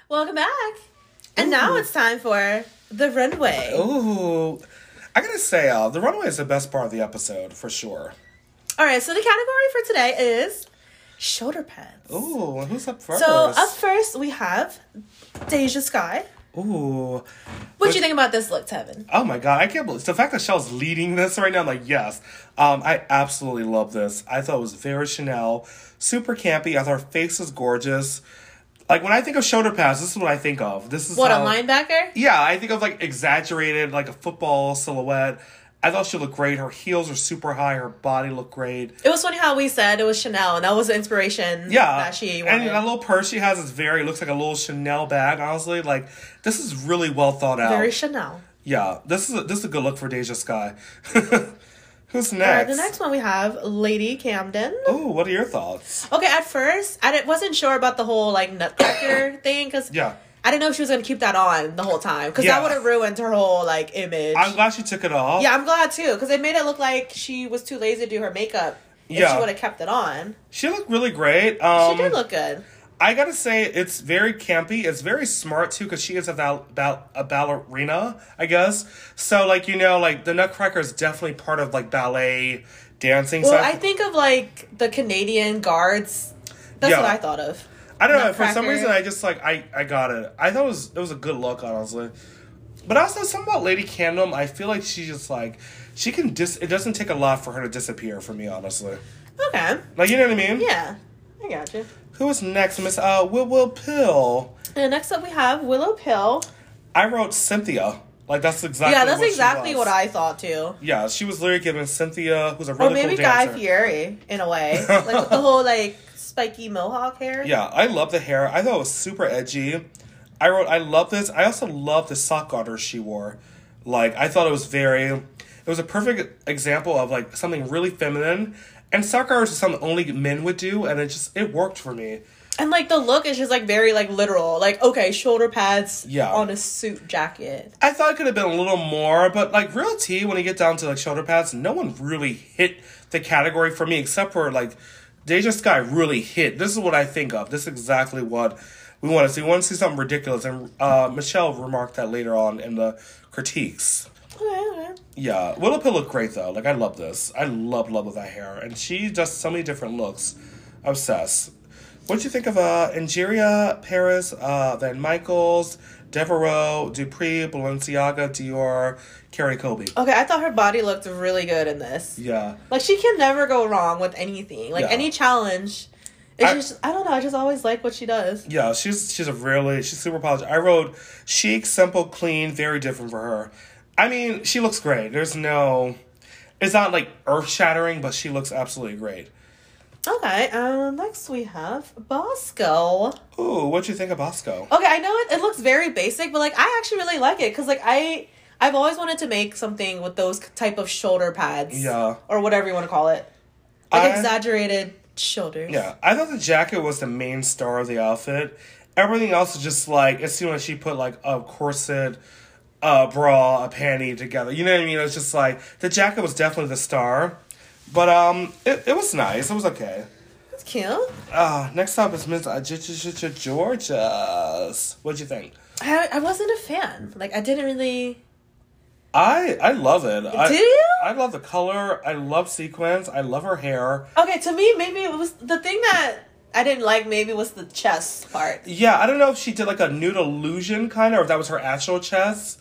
Welcome back. And now it's time for the runway. Ooh, I gotta say, uh, the runway is the best part of the episode for sure. All right, so the category for today is shoulder pads. Ooh, who's up first? So up first we have Deja Skye. Ooh, What do you think about this look, Tevin? oh my god, I can't believe the fact that Shell's leading this right now. I'm like, yes, um, I absolutely love this. I thought it was very Chanel, super campy. I thought her face was gorgeous. Like when I think of shoulder pads, this is what I think of. This is What, how, a linebacker? Yeah, I think of like exaggerated, like a football silhouette. I thought she looked great. Her heels are super high. Her body looked great. It was funny how we said it was Chanel, and that was the inspiration. Yeah, that she and that little purse she has is very looks like a little Chanel bag. Honestly, like this is really well thought out. Very Chanel. yeah, this is a, this is a good look for Deja Skye. Who's next? the next one we have Lady Camden. Oh, what are your thoughts? Okay, at first I didn't- wasn't sure about the whole like nutcracker thing because Yeah, I didn't know if she was gonna keep that on the whole time because Yeah. that would have ruined her whole like image. I'm glad she took it off. yeah, I'm glad too because it made it look like she was too lazy to do her makeup. If Yeah. she would have kept it on, she looked really great. Um, she did look good. I gotta say, it's very campy. It's very smart too, because she is a, val- bal- a ballerina, I guess. So, like you know, like the Nutcracker is definitely part of like ballet dancing. Well, so I think of like the Canadian guards. That's Yeah. what I thought of. I don't know. For some reason, I just like I I got it. I thought it was it was a good look, honestly. But also something about Lady Camden, I feel like she just like she can dis. It doesn't take a lot for her to disappear for me, honestly. Okay. Like you know what I mean? Yeah, I got you. Who is next, Miss uh, Will Will Pill? And next up we have Willow Pill. I wrote Cynthia. Like that's exactly. yeah, that's what exactly what I thought too. Yeah, she was literally giving Cynthia, who's a really or maybe cool Guy. Fieri in a way, like with the whole like spiky mohawk hair. Yeah, I love the hair. I thought it was super edgy. I wrote, I love this. I also love the sock garters she wore. Like, I thought it was very, it was a perfect example of like something really feminine. And soccer is something only men would do, and it just it worked for me. And like the look is just like very like literal. Like okay, shoulder pads Yeah. on a suit jacket. I thought it could have been a little more, but like real tea, when you get down to like shoulder pads, no one really hit the category for me except for like Deja Skye really hit. This is what I think of. This is exactly what we want to see. We want to see something ridiculous, and uh, Michelle remarked that later on in the critiques. Okay, okay. Yeah, Willow Pill looked great though. Like I love this. I love love with that hair, and she does so many different looks. Obsessed. What'd you think of uh, Angeria, Paris, uh, Van Michaels, Devereaux, Dupree, Balenciaga, Dior, Kerri Colby? Okay, I thought her body looked really good in this. Yeah, Like she can never go wrong with anything. Like Yeah. any challenge. It's I- just I don't know, I just always like what she does. yeah. She's she's a really she's super polished. I wrote chic, simple, clean, very different for her. I mean, she looks great. There's no, it's not like earth shattering, but she looks absolutely great. Okay, um next we have Bosco. Ooh, what'd you think of Bosco? Okay, I know it, it looks very basic, but like I actually really like it because like I I've always wanted to make something with those type of shoulder pads. Yeah. Or whatever you want to call it. Like I- exaggerated shoulders. Yeah, I thought the jacket was the main star of the outfit. Everything else is just like it seemed like she put like a corset, a bra, a panty together. You know what I mean? It was just like the jacket was definitely the star, but um, it, it was nice. It was okay. That's cute. Uh, next up is Miss Jorgeous. What'd you think? I, I wasn't a fan. Like I didn't really I I love it. I, Did you? I love the color. I love sequins. I love her hair. Okay, to me maybe it was the thing that I didn't like maybe was the chest part. Yeah, I don't know if she did like a nude illusion kind of, or if that was her actual chest.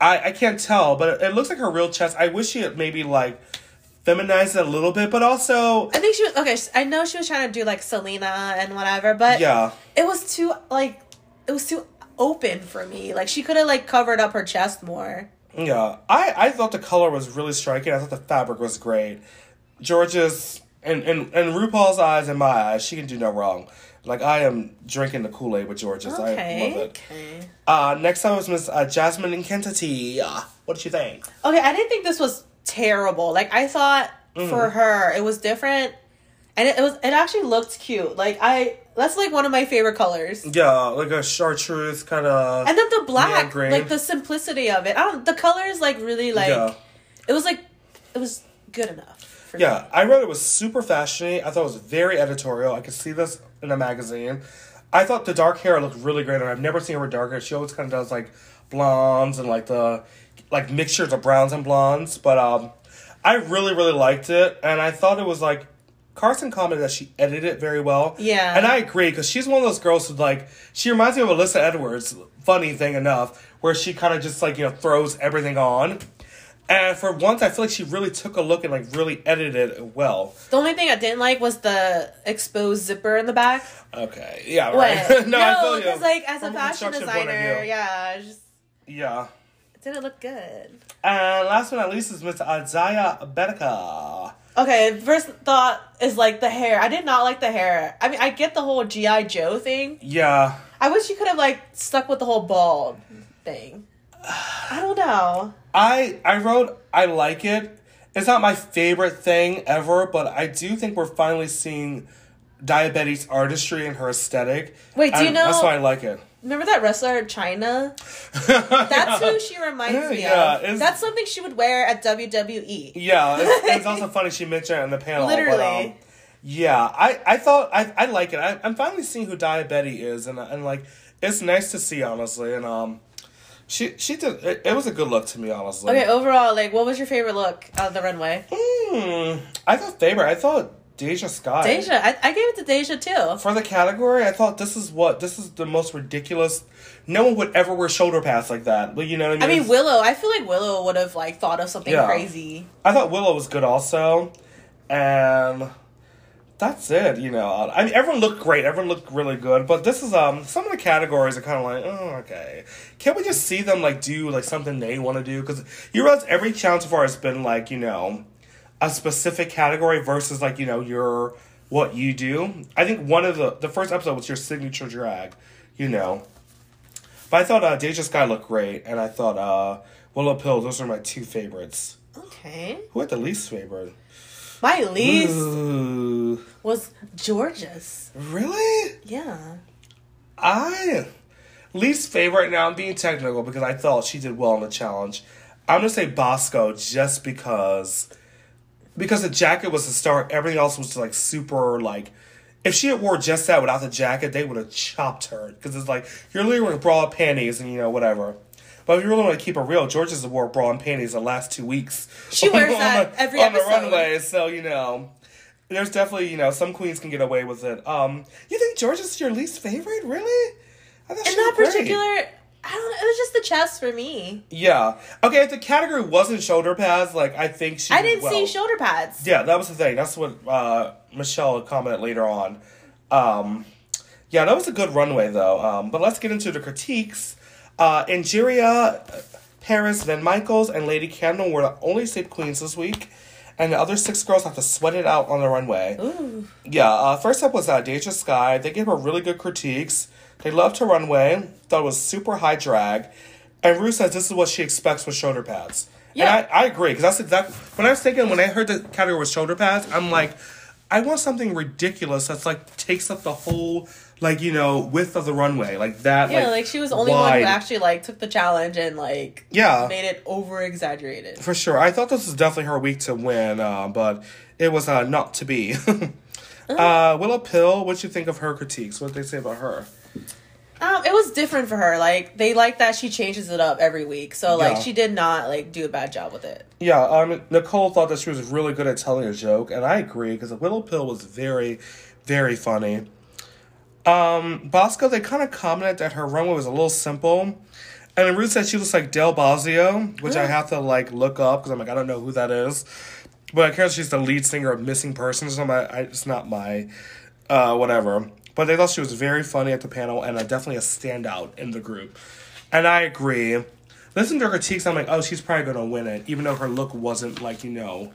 I I can't tell, but it, it looks like her real chest. I wish she had maybe like feminized it a little bit, but also I think she was okay. I know she was trying to do like Selena and whatever, but yeah, it was too like it was too open for me. Like she could have like covered up her chest more. yeah. I I thought the color was really striking. I thought the fabric was great. Jorgeous in in in RuPaul's eyes and my eyes, she can do no wrong. Like I am drinking the Kool Aid with Jorgeous. I Okay. love it. Okay. Uh, next up was Miss uh, Jasmine Kennedy. Uh, what did you think? Okay, I didn't think this was terrible. Like I thought Mm. for her it was different, and it, it was it actually looked cute. Like I that's like one of my favorite colors. Yeah, like a chartreuse kind of. And then the black, like the simplicity of it. I don't. The colors like really like. Yeah. It was like it was good enough. Yeah, me. I read it was super fashiony. I thought it was very editorial. I could see this in a magazine. I thought the dark hair looked really great, and I've never seen her with dark hair. She always kind of does like blondes and like the like mixtures of browns and blondes. But um, I really really liked it, and I thought it was like Carson commented that she edited it very well. Yeah. and I agree because she's one of those girls who like she reminds me of Alyssa Edwards. Funny thing enough, where she kind of just like you know throws everything on. And for once, I feel like she really took a look and like really edited it well. The only thing I didn't like was the exposed zipper in the back. Okay, yeah, What? right. no, I feel because like as a fashion construction point of designer, yeah, just yeah, didn't look good. And last but not least is Miss Daya Betty. Okay, first thought is like the hair. I did not like the hair. I mean, I get the whole GI Joe thing. Yeah, I wish you could have like stuck with the whole bald thing. I don't know. I I wrote I like it. It's not my favorite thing ever, but I do think we're finally seeing diabetes artistry in her aesthetic. Wait, do you know- That's why I like it. Remember that wrestler Chyna? That's who she reminds me Yeah, of. That's something she would wear at. WWE. Yeah, it's, it's also funny she mentioned it in the panel. But, Literally. um, yeah, I, I thought I, I like it. I, I'm finally seeing who Diabetes is, and and like it's nice to see honestly. And um, she she did it, it was a good look to me honestly. Okay, overall, like, what was your favorite look of the runway? Hmm, I thought favorite. I thought Deja Sky. Deja. I, I gave it to Deja too. For the category, I thought this is what this is the most ridiculous. No one would ever wear shoulder pads like that. But you know what I mean? I mean? mean, Willow. I feel like Willow would have like thought of something Yeah. crazy. I thought Willow was good also, and that's it. You know, I mean, everyone looked great. Everyone looked really good. But this is um, some of the categories are kind of like, oh, okay. Can't we just see them like do like something they want to do? Because you realize every challenge so far has been like you know, a specific category versus like you know your what you do. I think one of the the first episode was your signature drag. You know. But I thought uh, Deja Skye looked great, and I thought uh, Willow Pill. Those are my two favorites. Okay. Who had the least favorite? My least Ooh, was Jorgeous. really? Yeah. I least favorite. Now I'm being technical because I thought she did well on the challenge. I'm gonna say Bosco just because because the jacket was the star. Everything else was like super like. If she had wore just that without the jacket, they would have chopped her because it's like you're literally wearing bra panties and you know whatever. But if you really want to keep it real, Jorgeous wore bra and panties the last two weeks. She wears that every on the runway, so you know. There's definitely, you know, some queens can get away with it. Um, you think Jorgeous your least favorite? Really? I thought In she that was great. particular, I don't know. It was just the chest for me. Yeah. Okay, if the category wasn't shoulder pads, like I think she. I did didn't well. see shoulder pads. Yeah, that was the thing. That's what uh, Michelle commented later on. Um, yeah, that was a good runway though. Um, but let's get into the critiques. Uh, Angeria, Paris, Van Michaels, and Lady Camden were the only safe queens this week, and the other six girls have to sweat it out on the runway. Ooh. Yeah, uh, first up was uh, Deja Skye. They gave her really good critiques. They loved her runway, thought it was super high drag. And Ru says this is what she expects with shoulder pads. Yeah. And I, I agree, because that's exactly when I was thinking, when I heard the category was shoulder pads, I'm like, I want something ridiculous that's like takes up the whole, like, you know, width of the runway. Like that. Yeah, like, she was the only one who actually like took the challenge and like Yeah. made it over exaggerated. For sure. I thought this was definitely her week to win, uh, but it was uh, not to be. uh, Willow Pill, what'd you think of her critiques? What did they say about her? Um, it was different for her. Like they like that she changes it up every week. So like Yeah. she did not like do a bad job with it. Yeah, um, Nicole thought that she was really good at telling a joke, and I agree because the Willow Pill was very, very funny. Um, Bosco, they kind of commented that her runway was a little simple, and Ruth said she looks like Dale Bozzio, which I have to like look up because I'm like I don't know who that is, but I guess she's the lead singer of Missing Persons. So my, I, it's not my, uh, whatever. But they thought she was very funny at the panel and definitely a standout in the group, and I agree. Listen to her critiques, I'm like, oh, she's probably gonna win it, even though her look wasn't like you know,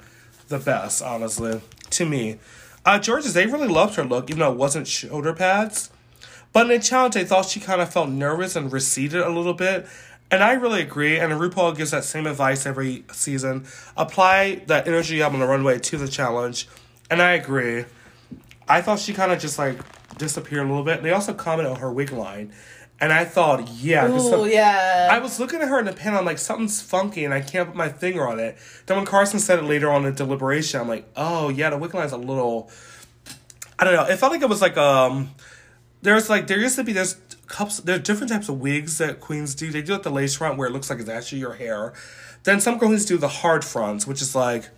the best. Honestly, to me, uh, Jorgeous they really loved her look, even though it wasn't shoulder pads. But in the challenge, they thought she kind of felt nervous and receded a little bit. And I really agree. And RuPaul gives that same advice every season. Apply that energy have on the runway to the challenge. And I agree. I thought she kind of just like disappeared a little bit. They also commented on her wig line. And I thought, yeah, Ooh, some- yeah. I was looking at her in the panel, I'm like, something's funky, and I can't put my finger on it. Then when Carson said it later on in deliberation, I'm like, oh yeah, the wig line's a little. I don't know. It felt like it was like um, there's like there used to be there's cups there's different types of wigs that queens do. They do like the lace front where it looks like it's actually your hair. Then some queens do the hard fronts, which is like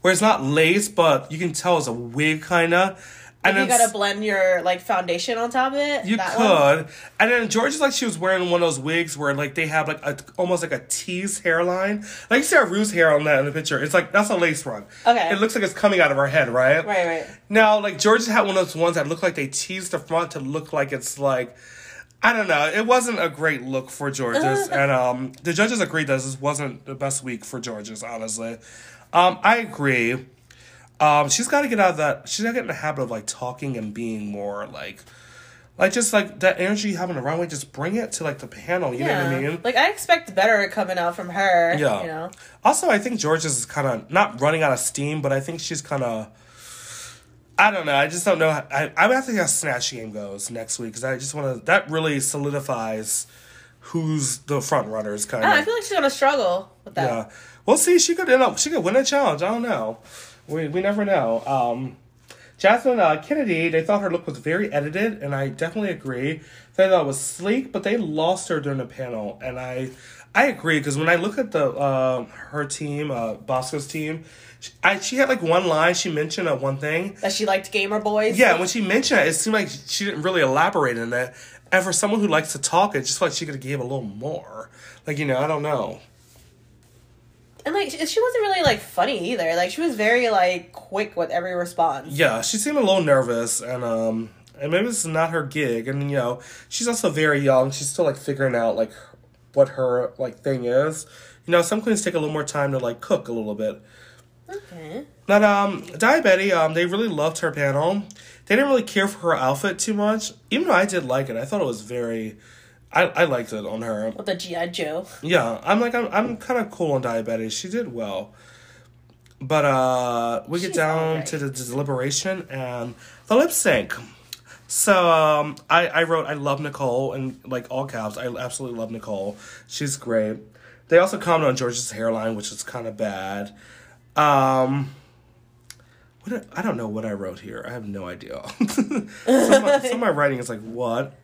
where it's not lace, but you can tell it's a wig kind of. And you gotta blend your like foundation on top of it. you could, one? and then George is like she was wearing one of those wigs where like they have like a almost like a teased hairline. Like you see our Ru's hair on that in the picture. It's like that's a lace front. Okay. It looks like it's coming out of her head, right? Right, right. Now, like Jorgeous had one of those ones that look like they teased the front to look like it's like I don't know. It wasn't a great look for Jorgeous, and um, the judges agreed that this wasn't the best week for Jorgeous. Honestly, um, I agree. Um, she's got to get out of that. She's got to get in the habit of like talking and being more like, like just like that energy you have on the runway. Just bring it to like the panel. You know what I mean? Like I expect better coming out from her. Yeah. You know. Also, I think Jorgeous is kind of not running out of steam, but I think she's kind of. I don't know. I just don't know. I I have to see how Snatch Game goes next week because I just want to. That really solidifies who's the front runners. Kind of. I feel like she's gonna struggle with that. Yeah, we'll see. She could end up. She could win a challenge. I don't know. We we never know. Um, Jasmine uh, Kennedy. They thought her look was very edited, and I definitely agree. They thought it was sleek, but they lost her during the panel, and I I agree because when I look at the uh, her team, uh, Bosco's team, she, I, she had like one line. She mentioned uh, one thing. That she liked gamer boys. Yeah, when she mentioned it, it seemed like she didn't really elaborate on that. And for someone who likes to talk, it just felt like she could have gave a little more. Like you know, I don't know. And like she wasn't really like funny either. Like she was very like quick with every response. Yeah, she seemed a little nervous, and um, and maybe this is not her gig. And you know, she's also very young. She's still like figuring out like what her like thing is. You know, some queens take a little more time to like cook a little bit. Okay. But um, Daya Betty, um, they really loved her panel. They didn't really care for her outfit too much, even though I did like it. I thought it was very, I, I liked it on her. With the GI Joe. Yeah, I'm like I'm I'm kind of cool on diabetes. She did well. But uh, we get down alright. to the deliberation and the lip sync. So um, I I wrote I love Nicole and like all caps. I absolutely love Nicole. She's great. They also commented on Jorgeous hairline, which is kind of bad. Um, what did- I don't know what I wrote here. I have no idea. some, of my, some of my writing is like what,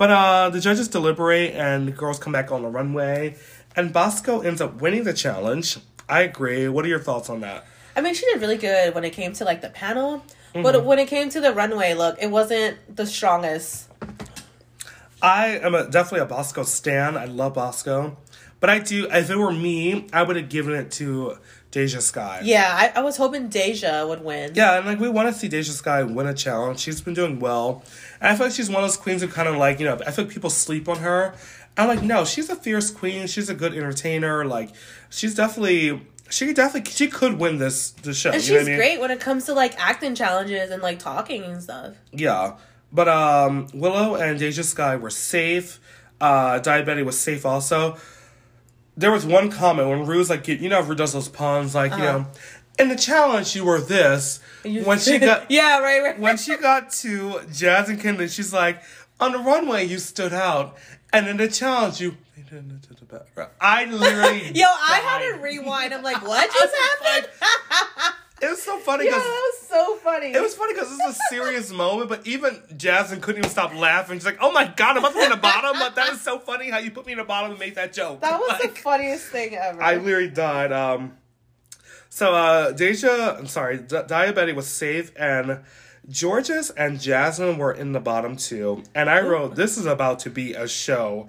but uh, the judges deliberate and the girls come back on the runway, and Bosco ends up winning the challenge. I agree. What are your thoughts on that? I mean, she did really good when it came to like the panel, Mm-hmm. but when it came to the runway look, it wasn't the strongest. I am a, definitely a Bosco stan. I love Bosco, but I do. If it were me, I would have given it to Deja Skye. Yeah, I, I was hoping Deja would win. Yeah, and like we want to see Deja Skye win a challenge. She's been doing well. And I feel like she's one of those queens who kind of like, you know, I feel like people sleep on her. I'm like, no, she's a fierce queen. She's a good entertainer. Like, she's definitely, she could definitely, she could win this the show. And you know she's what I mean? great when it comes to like acting challenges and like talking and stuff. Yeah. But um, Willow and Deja Skye were safe. Uh, Daya Betty was safe also. There was one comment when Ru's like, you know, Ru does those puns, like, you know, in the challenge, you were this. When she got, yeah, right, right. when she got to Jasmine Kennedy, she's like, on the runway you stood out, and in the challenge you. I literally. Yo, I had to rewind. I'm like, what just happened? It was so funny yeah, that was so funny. it was funny because this is a serious moment, but even Jasmine couldn't even stop laughing. She's like, "Oh my god, I'm about to be in the bottom!" But that is so funny how you put me in the bottom and make that joke. that was Like, the funniest thing ever. I literally died. Um, so uh, Deja, I'm sorry, D- was safe, and Jorgeous and Jasmine were in the bottom two. And I wrote, "This is about to be a show."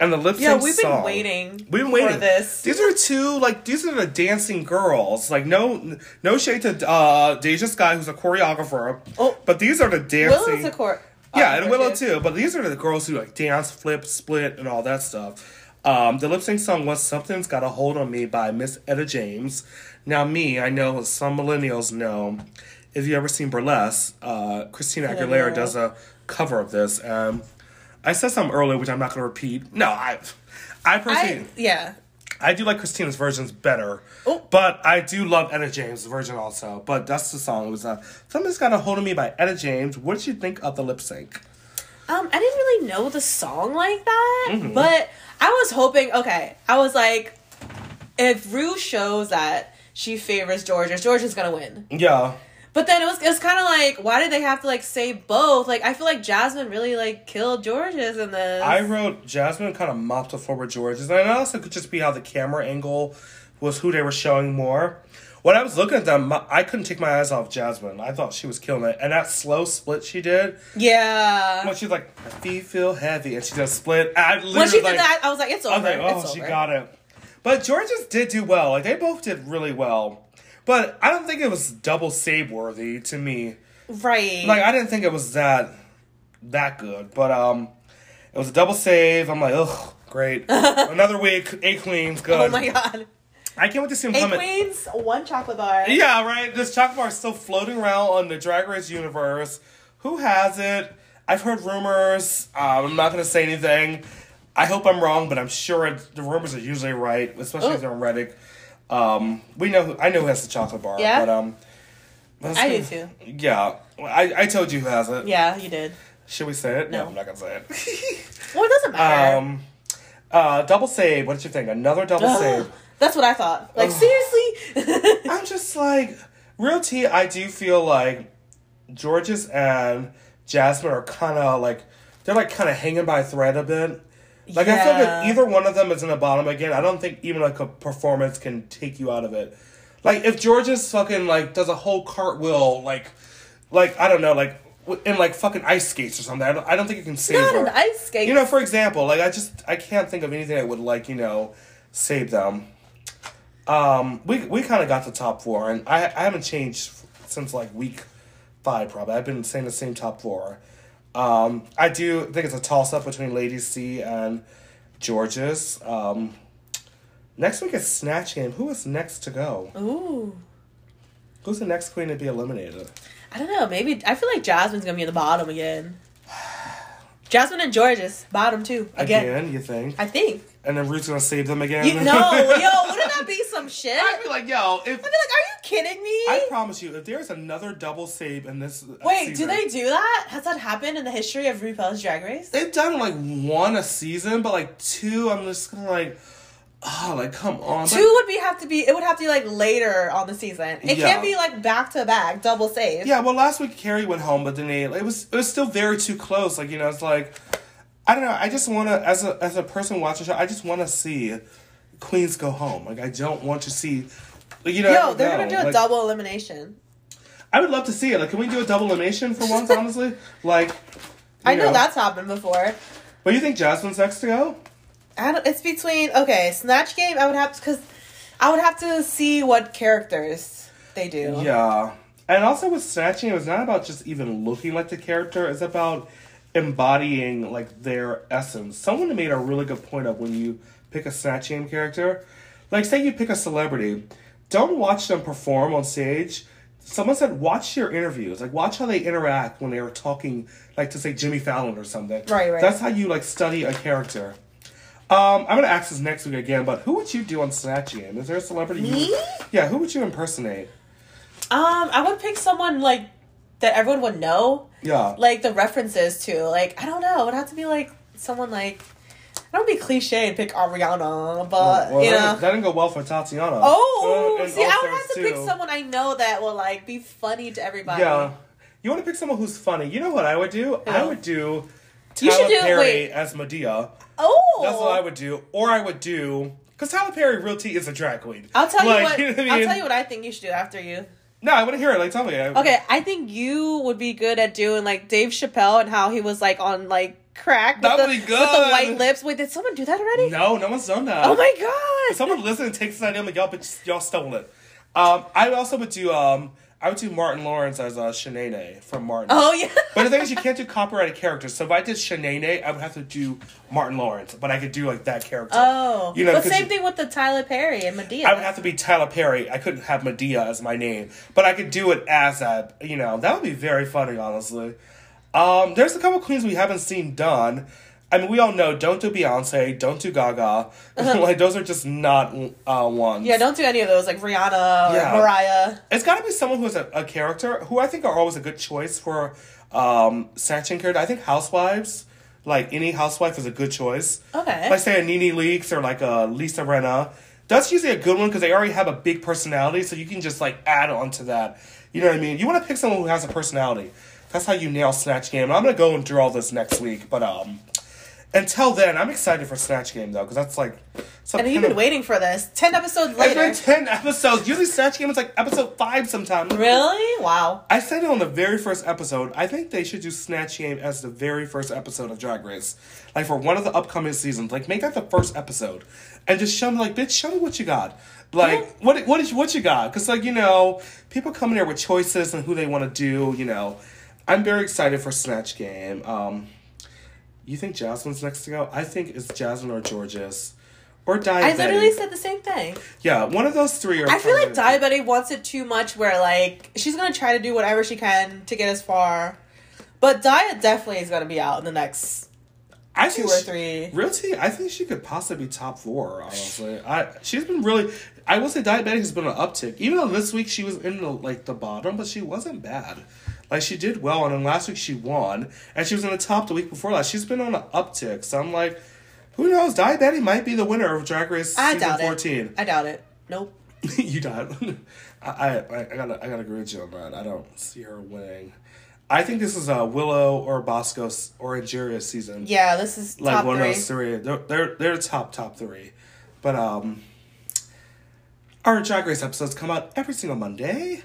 And the lip sync yeah, we've been song- waiting. We've been waiting for this. These are two like these are the dancing girls. Like no no shade to uh Deja Skye who's a choreographer. Oh. but these are the dancing. Willow's a court. Yeah, and Willow too. But these are the girls who like dance, flip, split, and all that stuff. Um, the lip sync song was "Something's Got a Hold on Me" by Miss Etta James. Now, me, I know some millennials know. If you ever seen Burlesque, uh, Christina Aguilera Aguilera. does a cover of this. Um, I said something earlier, which I'm not going to repeat. No, I, I personally, I yeah. I do like Christina's versions better, Oh. but I do love Etta James' version also. But that's the song. It was uh, "Something's Got a Hold of Me" by Etta James. What did you think of the lip sync? Um, I didn't really know the song like that, Mm-hmm. but I was hoping. Okay, I was like, if Ru shows that she favors Jorgeous, Jorgeous gonna win. Yeah. But then it was it's kind of like, why did they have to like say both? Like, I feel like Jasmine really like killed Jorgeous in this. I wrote Jasmine kind of mopped the floor with Jorgeous, and it also could just be how the camera angle was who they were showing more. When I was looking at them, my, I couldn't take my eyes off Jasmine. I thought she was killing it, and that slow split she did, yeah. when she's like, "My feet feel heavy," and she does split. I literally When she did like, that, I was like, it's I over. was like, oh, she got it. But Jorgeous did do well. Like they both did really well. But I don't think it was double save worthy to me. Right. Like I didn't think it was that that good. But um It was a double save. I'm like, ugh, great. Another week, eight queens, good. Oh my god. I can't wait to see them Eight come queens, one chocolate bar. Yeah, right. This chocolate bar is still floating around on the Drag Race universe. Who has it? I've heard rumors. Um, I'm not going to say anything. I hope I'm wrong, but I'm sure it, the rumors are usually right, especially Oh. if they're on Reddit. Um, we know. Who, I know who has the chocolate bar. Yeah? But um, I do too. Yeah, I, I told you who has it. Yeah, you did. Should we say it? No. I'm not gonna say it. Well, it doesn't matter. um, uh, double save. What's your thing? Another double save. That's what I thought. Like seriously. I'm just like real tea. I do feel like Jorgeous and Jasmine are kind of like they're like kind of hanging by a thread a bit. Like I feel Yeah. either one of them is in the bottom again. I don't think even like a performance can take you out of it. Like if Jorgeous fucking like does a whole cartwheel like like I don't know like in like fucking ice skates or something. I don't, I don't think you can save Not her. an ice skate. You know, for example, like I just I can't think of anything that would like you know save them. Um, we we kind of got the top four, and I I haven't changed since like week five probably. I've been saying the same top four. Um, I do think it's a toss up between Lady C and Jorgeous. Um, next week is Snatch Game. Who is next to go? Ooh. Who's the next queen to be eliminated? I don't know. Maybe I feel like Jasmine's gonna be in the bottom again. Jasmine and Jorgeous, bottom two again. Again, you think? I think. And then Ru's gonna save them again? You, no, yo, wouldn't that be some shit? I'd I'd be like, yo, if be like, are you kidding me? I promise you, if there's another double save in this Wait, season, do they do that? Has that happened in the history of RuPaul's Drag Race? They've done like one a season, but like two, I'm just kind of like, oh, like come on. Two would be have to be. It would have to be like later on the season. It Yeah. can't be like back to back double save. yeah, well, last week Kerri went home, but then they, it was it was still very too close. Like you know, it's like I don't know. I just want to, as a as a person watching the show, I just want to see queens go home. Like I don't want to see, you know. Yo, they're no, gonna do a like, double elimination. I would love to see it. Like, can we do a double elimination for once? honestly, like. I know that's happened before. But you think Jasmine's next to go? I don't, it's between okay, Snatch Game. I would have because I would have to see what characters they do. Yeah. And also with snatching, it was not about just even looking like the character, it's about embodying like their essence. Someone made a really good point of when you pick a snatch game character. Like say you pick a celebrity, don't watch them perform on stage. Someone said watch their interviews. Like watch how they interact when they were talking like to say Jimmy Fallon or something. Right, right. That's how you like study a character. Um, I'm gonna ask this next week again, but who would you do on Snatch Game? Is there a celebrity? you- Me? yeah, who would you impersonate? Um, I would pick someone like that everyone would know, Yeah. like the references to. Like I don't know, it would have to be like someone like. I don't be cliche and pick Ariana, but well, you that, know. didn't- that didn't go well for Tatiana. Oh, Uh, see, I would have to pick someone I know that will like be funny to everybody. Yeah. You want to pick someone who's funny. You know what I would do? I would do You Tyler should do- Perry wait. as Madea. Oh, That's what I would do. Or I would do because Tyler Perry real tea is a drag queen. I'll tell Like, you what. know what I I'll tell you what I think you should do after you. No, I want to hear it. Like, tell me. I- Okay, I think you would be good at doing like Dave Chappelle and how he was like on like crack with, That the, with the white lips. Wait, did someone do that already? No, no one's done that. Oh my god! Someone listen and takes this idea. I'm like, y'all, bitch, y'all stole it. Um, I also would do. Um, I would do Martin Lawrence as uh, Sheneneh from Martin. Oh yeah. But the thing is, you can't do copyrighted characters. So if I did Sheneneh, I would have to do Martin Lawrence, but I could do like that character. Oh, You know, but same you- thing with the Tyler Perry and Madea. I would have to be Tyler Perry. I couldn't have Madea as my name, but I could do it as that. You know, that would be very funny, honestly. Um, there's a couple queens we haven't seen done. I mean, we all know don't do Beyonce, don't do Gaga. like those are just not uh, ones. Uh-huh. yeah, don't do any of those like Rihanna or Yeah. Mariah. It's got to be someone who's a, a character who I think are always a good choice for um, snatching character. I think housewives, like any housewife, is a good choice. Okay. Like say a Nene Leakes or like a Lisa Rinna. That's usually a good one because they already have a big personality, so you can just like add on to that. You know what I mean? You want to pick someone who has a personality. That's how you nail Snatch Game. I'm gonna go and do all this next week, but um, until then, I'm excited for Snatch Game though because that's like. And you've been of- waiting for this. Ten episodes It's later. been ten episodes. Usually Snatch Game is like episode five sometimes. really? Wow. I said it on the very first episode. I think they should do Snatch Game as the very first episode of Drag Race. Like for one of the upcoming seasons. Like make that the first episode. And just show me like, bitch, show me what you got. Like what what is what you got? Cause like, you know, people come in there with choices and who they want to do, you know. I'm very excited for Snatch Game. Um You think Jasmine's next to go? I think it's Jasmine or Georges. Or Di I literally said the same thing. Yeah, one of those three are I feel like Daya Betty wants it too much where like she's gonna try to do whatever she can to get as far. But Daya definitely is gonna be out in the next I two or she- three. Realty, I think she could possibly be top four. Honestly, I she's been really. I will say, Daya Betty has been an uptick. Even though this week she was in the like the bottom, but she wasn't bad. Like she did well, and then last week she won, and she was in the top the week before last. She's been on an uptick, so I'm like, who knows? Daya Betty might be the winner of Drag Race I season doubt fourteen. it. I doubt it. Nope. you doubt? I, I I gotta I gotta agree with you on that. I don't see her winning. I think this is a Willow or Bosco s- or Angeria season Yeah, this is like top one three. of those three. They're, they're they're top top three, but um, our Drag Race episodes come out every single Monday.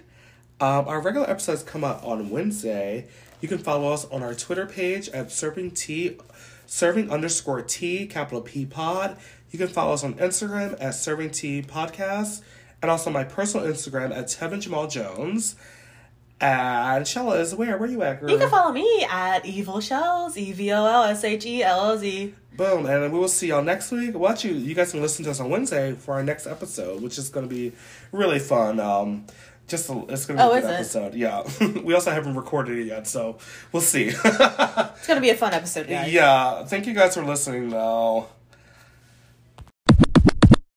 Um, our regular episodes come out on Wednesday. You can follow us on our Twitter page at serving T, serving underscore T, capital P pod. You can follow us on Instagram at serving T podcast, and also my personal Instagram at Tevin Jamal Jones. And Shella is where? Where you at, girl? You can follow me at Evil Shells, E V O L S H E L L Z. Boom, and we will see y'all next week. Watch you. You guys can listen to us on Wednesday for our next episode, which is going to be really fun. Um, just a, it's going to be Oh, a good is it? episode. Yeah, we also haven't recorded it yet, so we'll see. It's gonna be a fun episode, guys. yeah, thank you guys for listening. Though.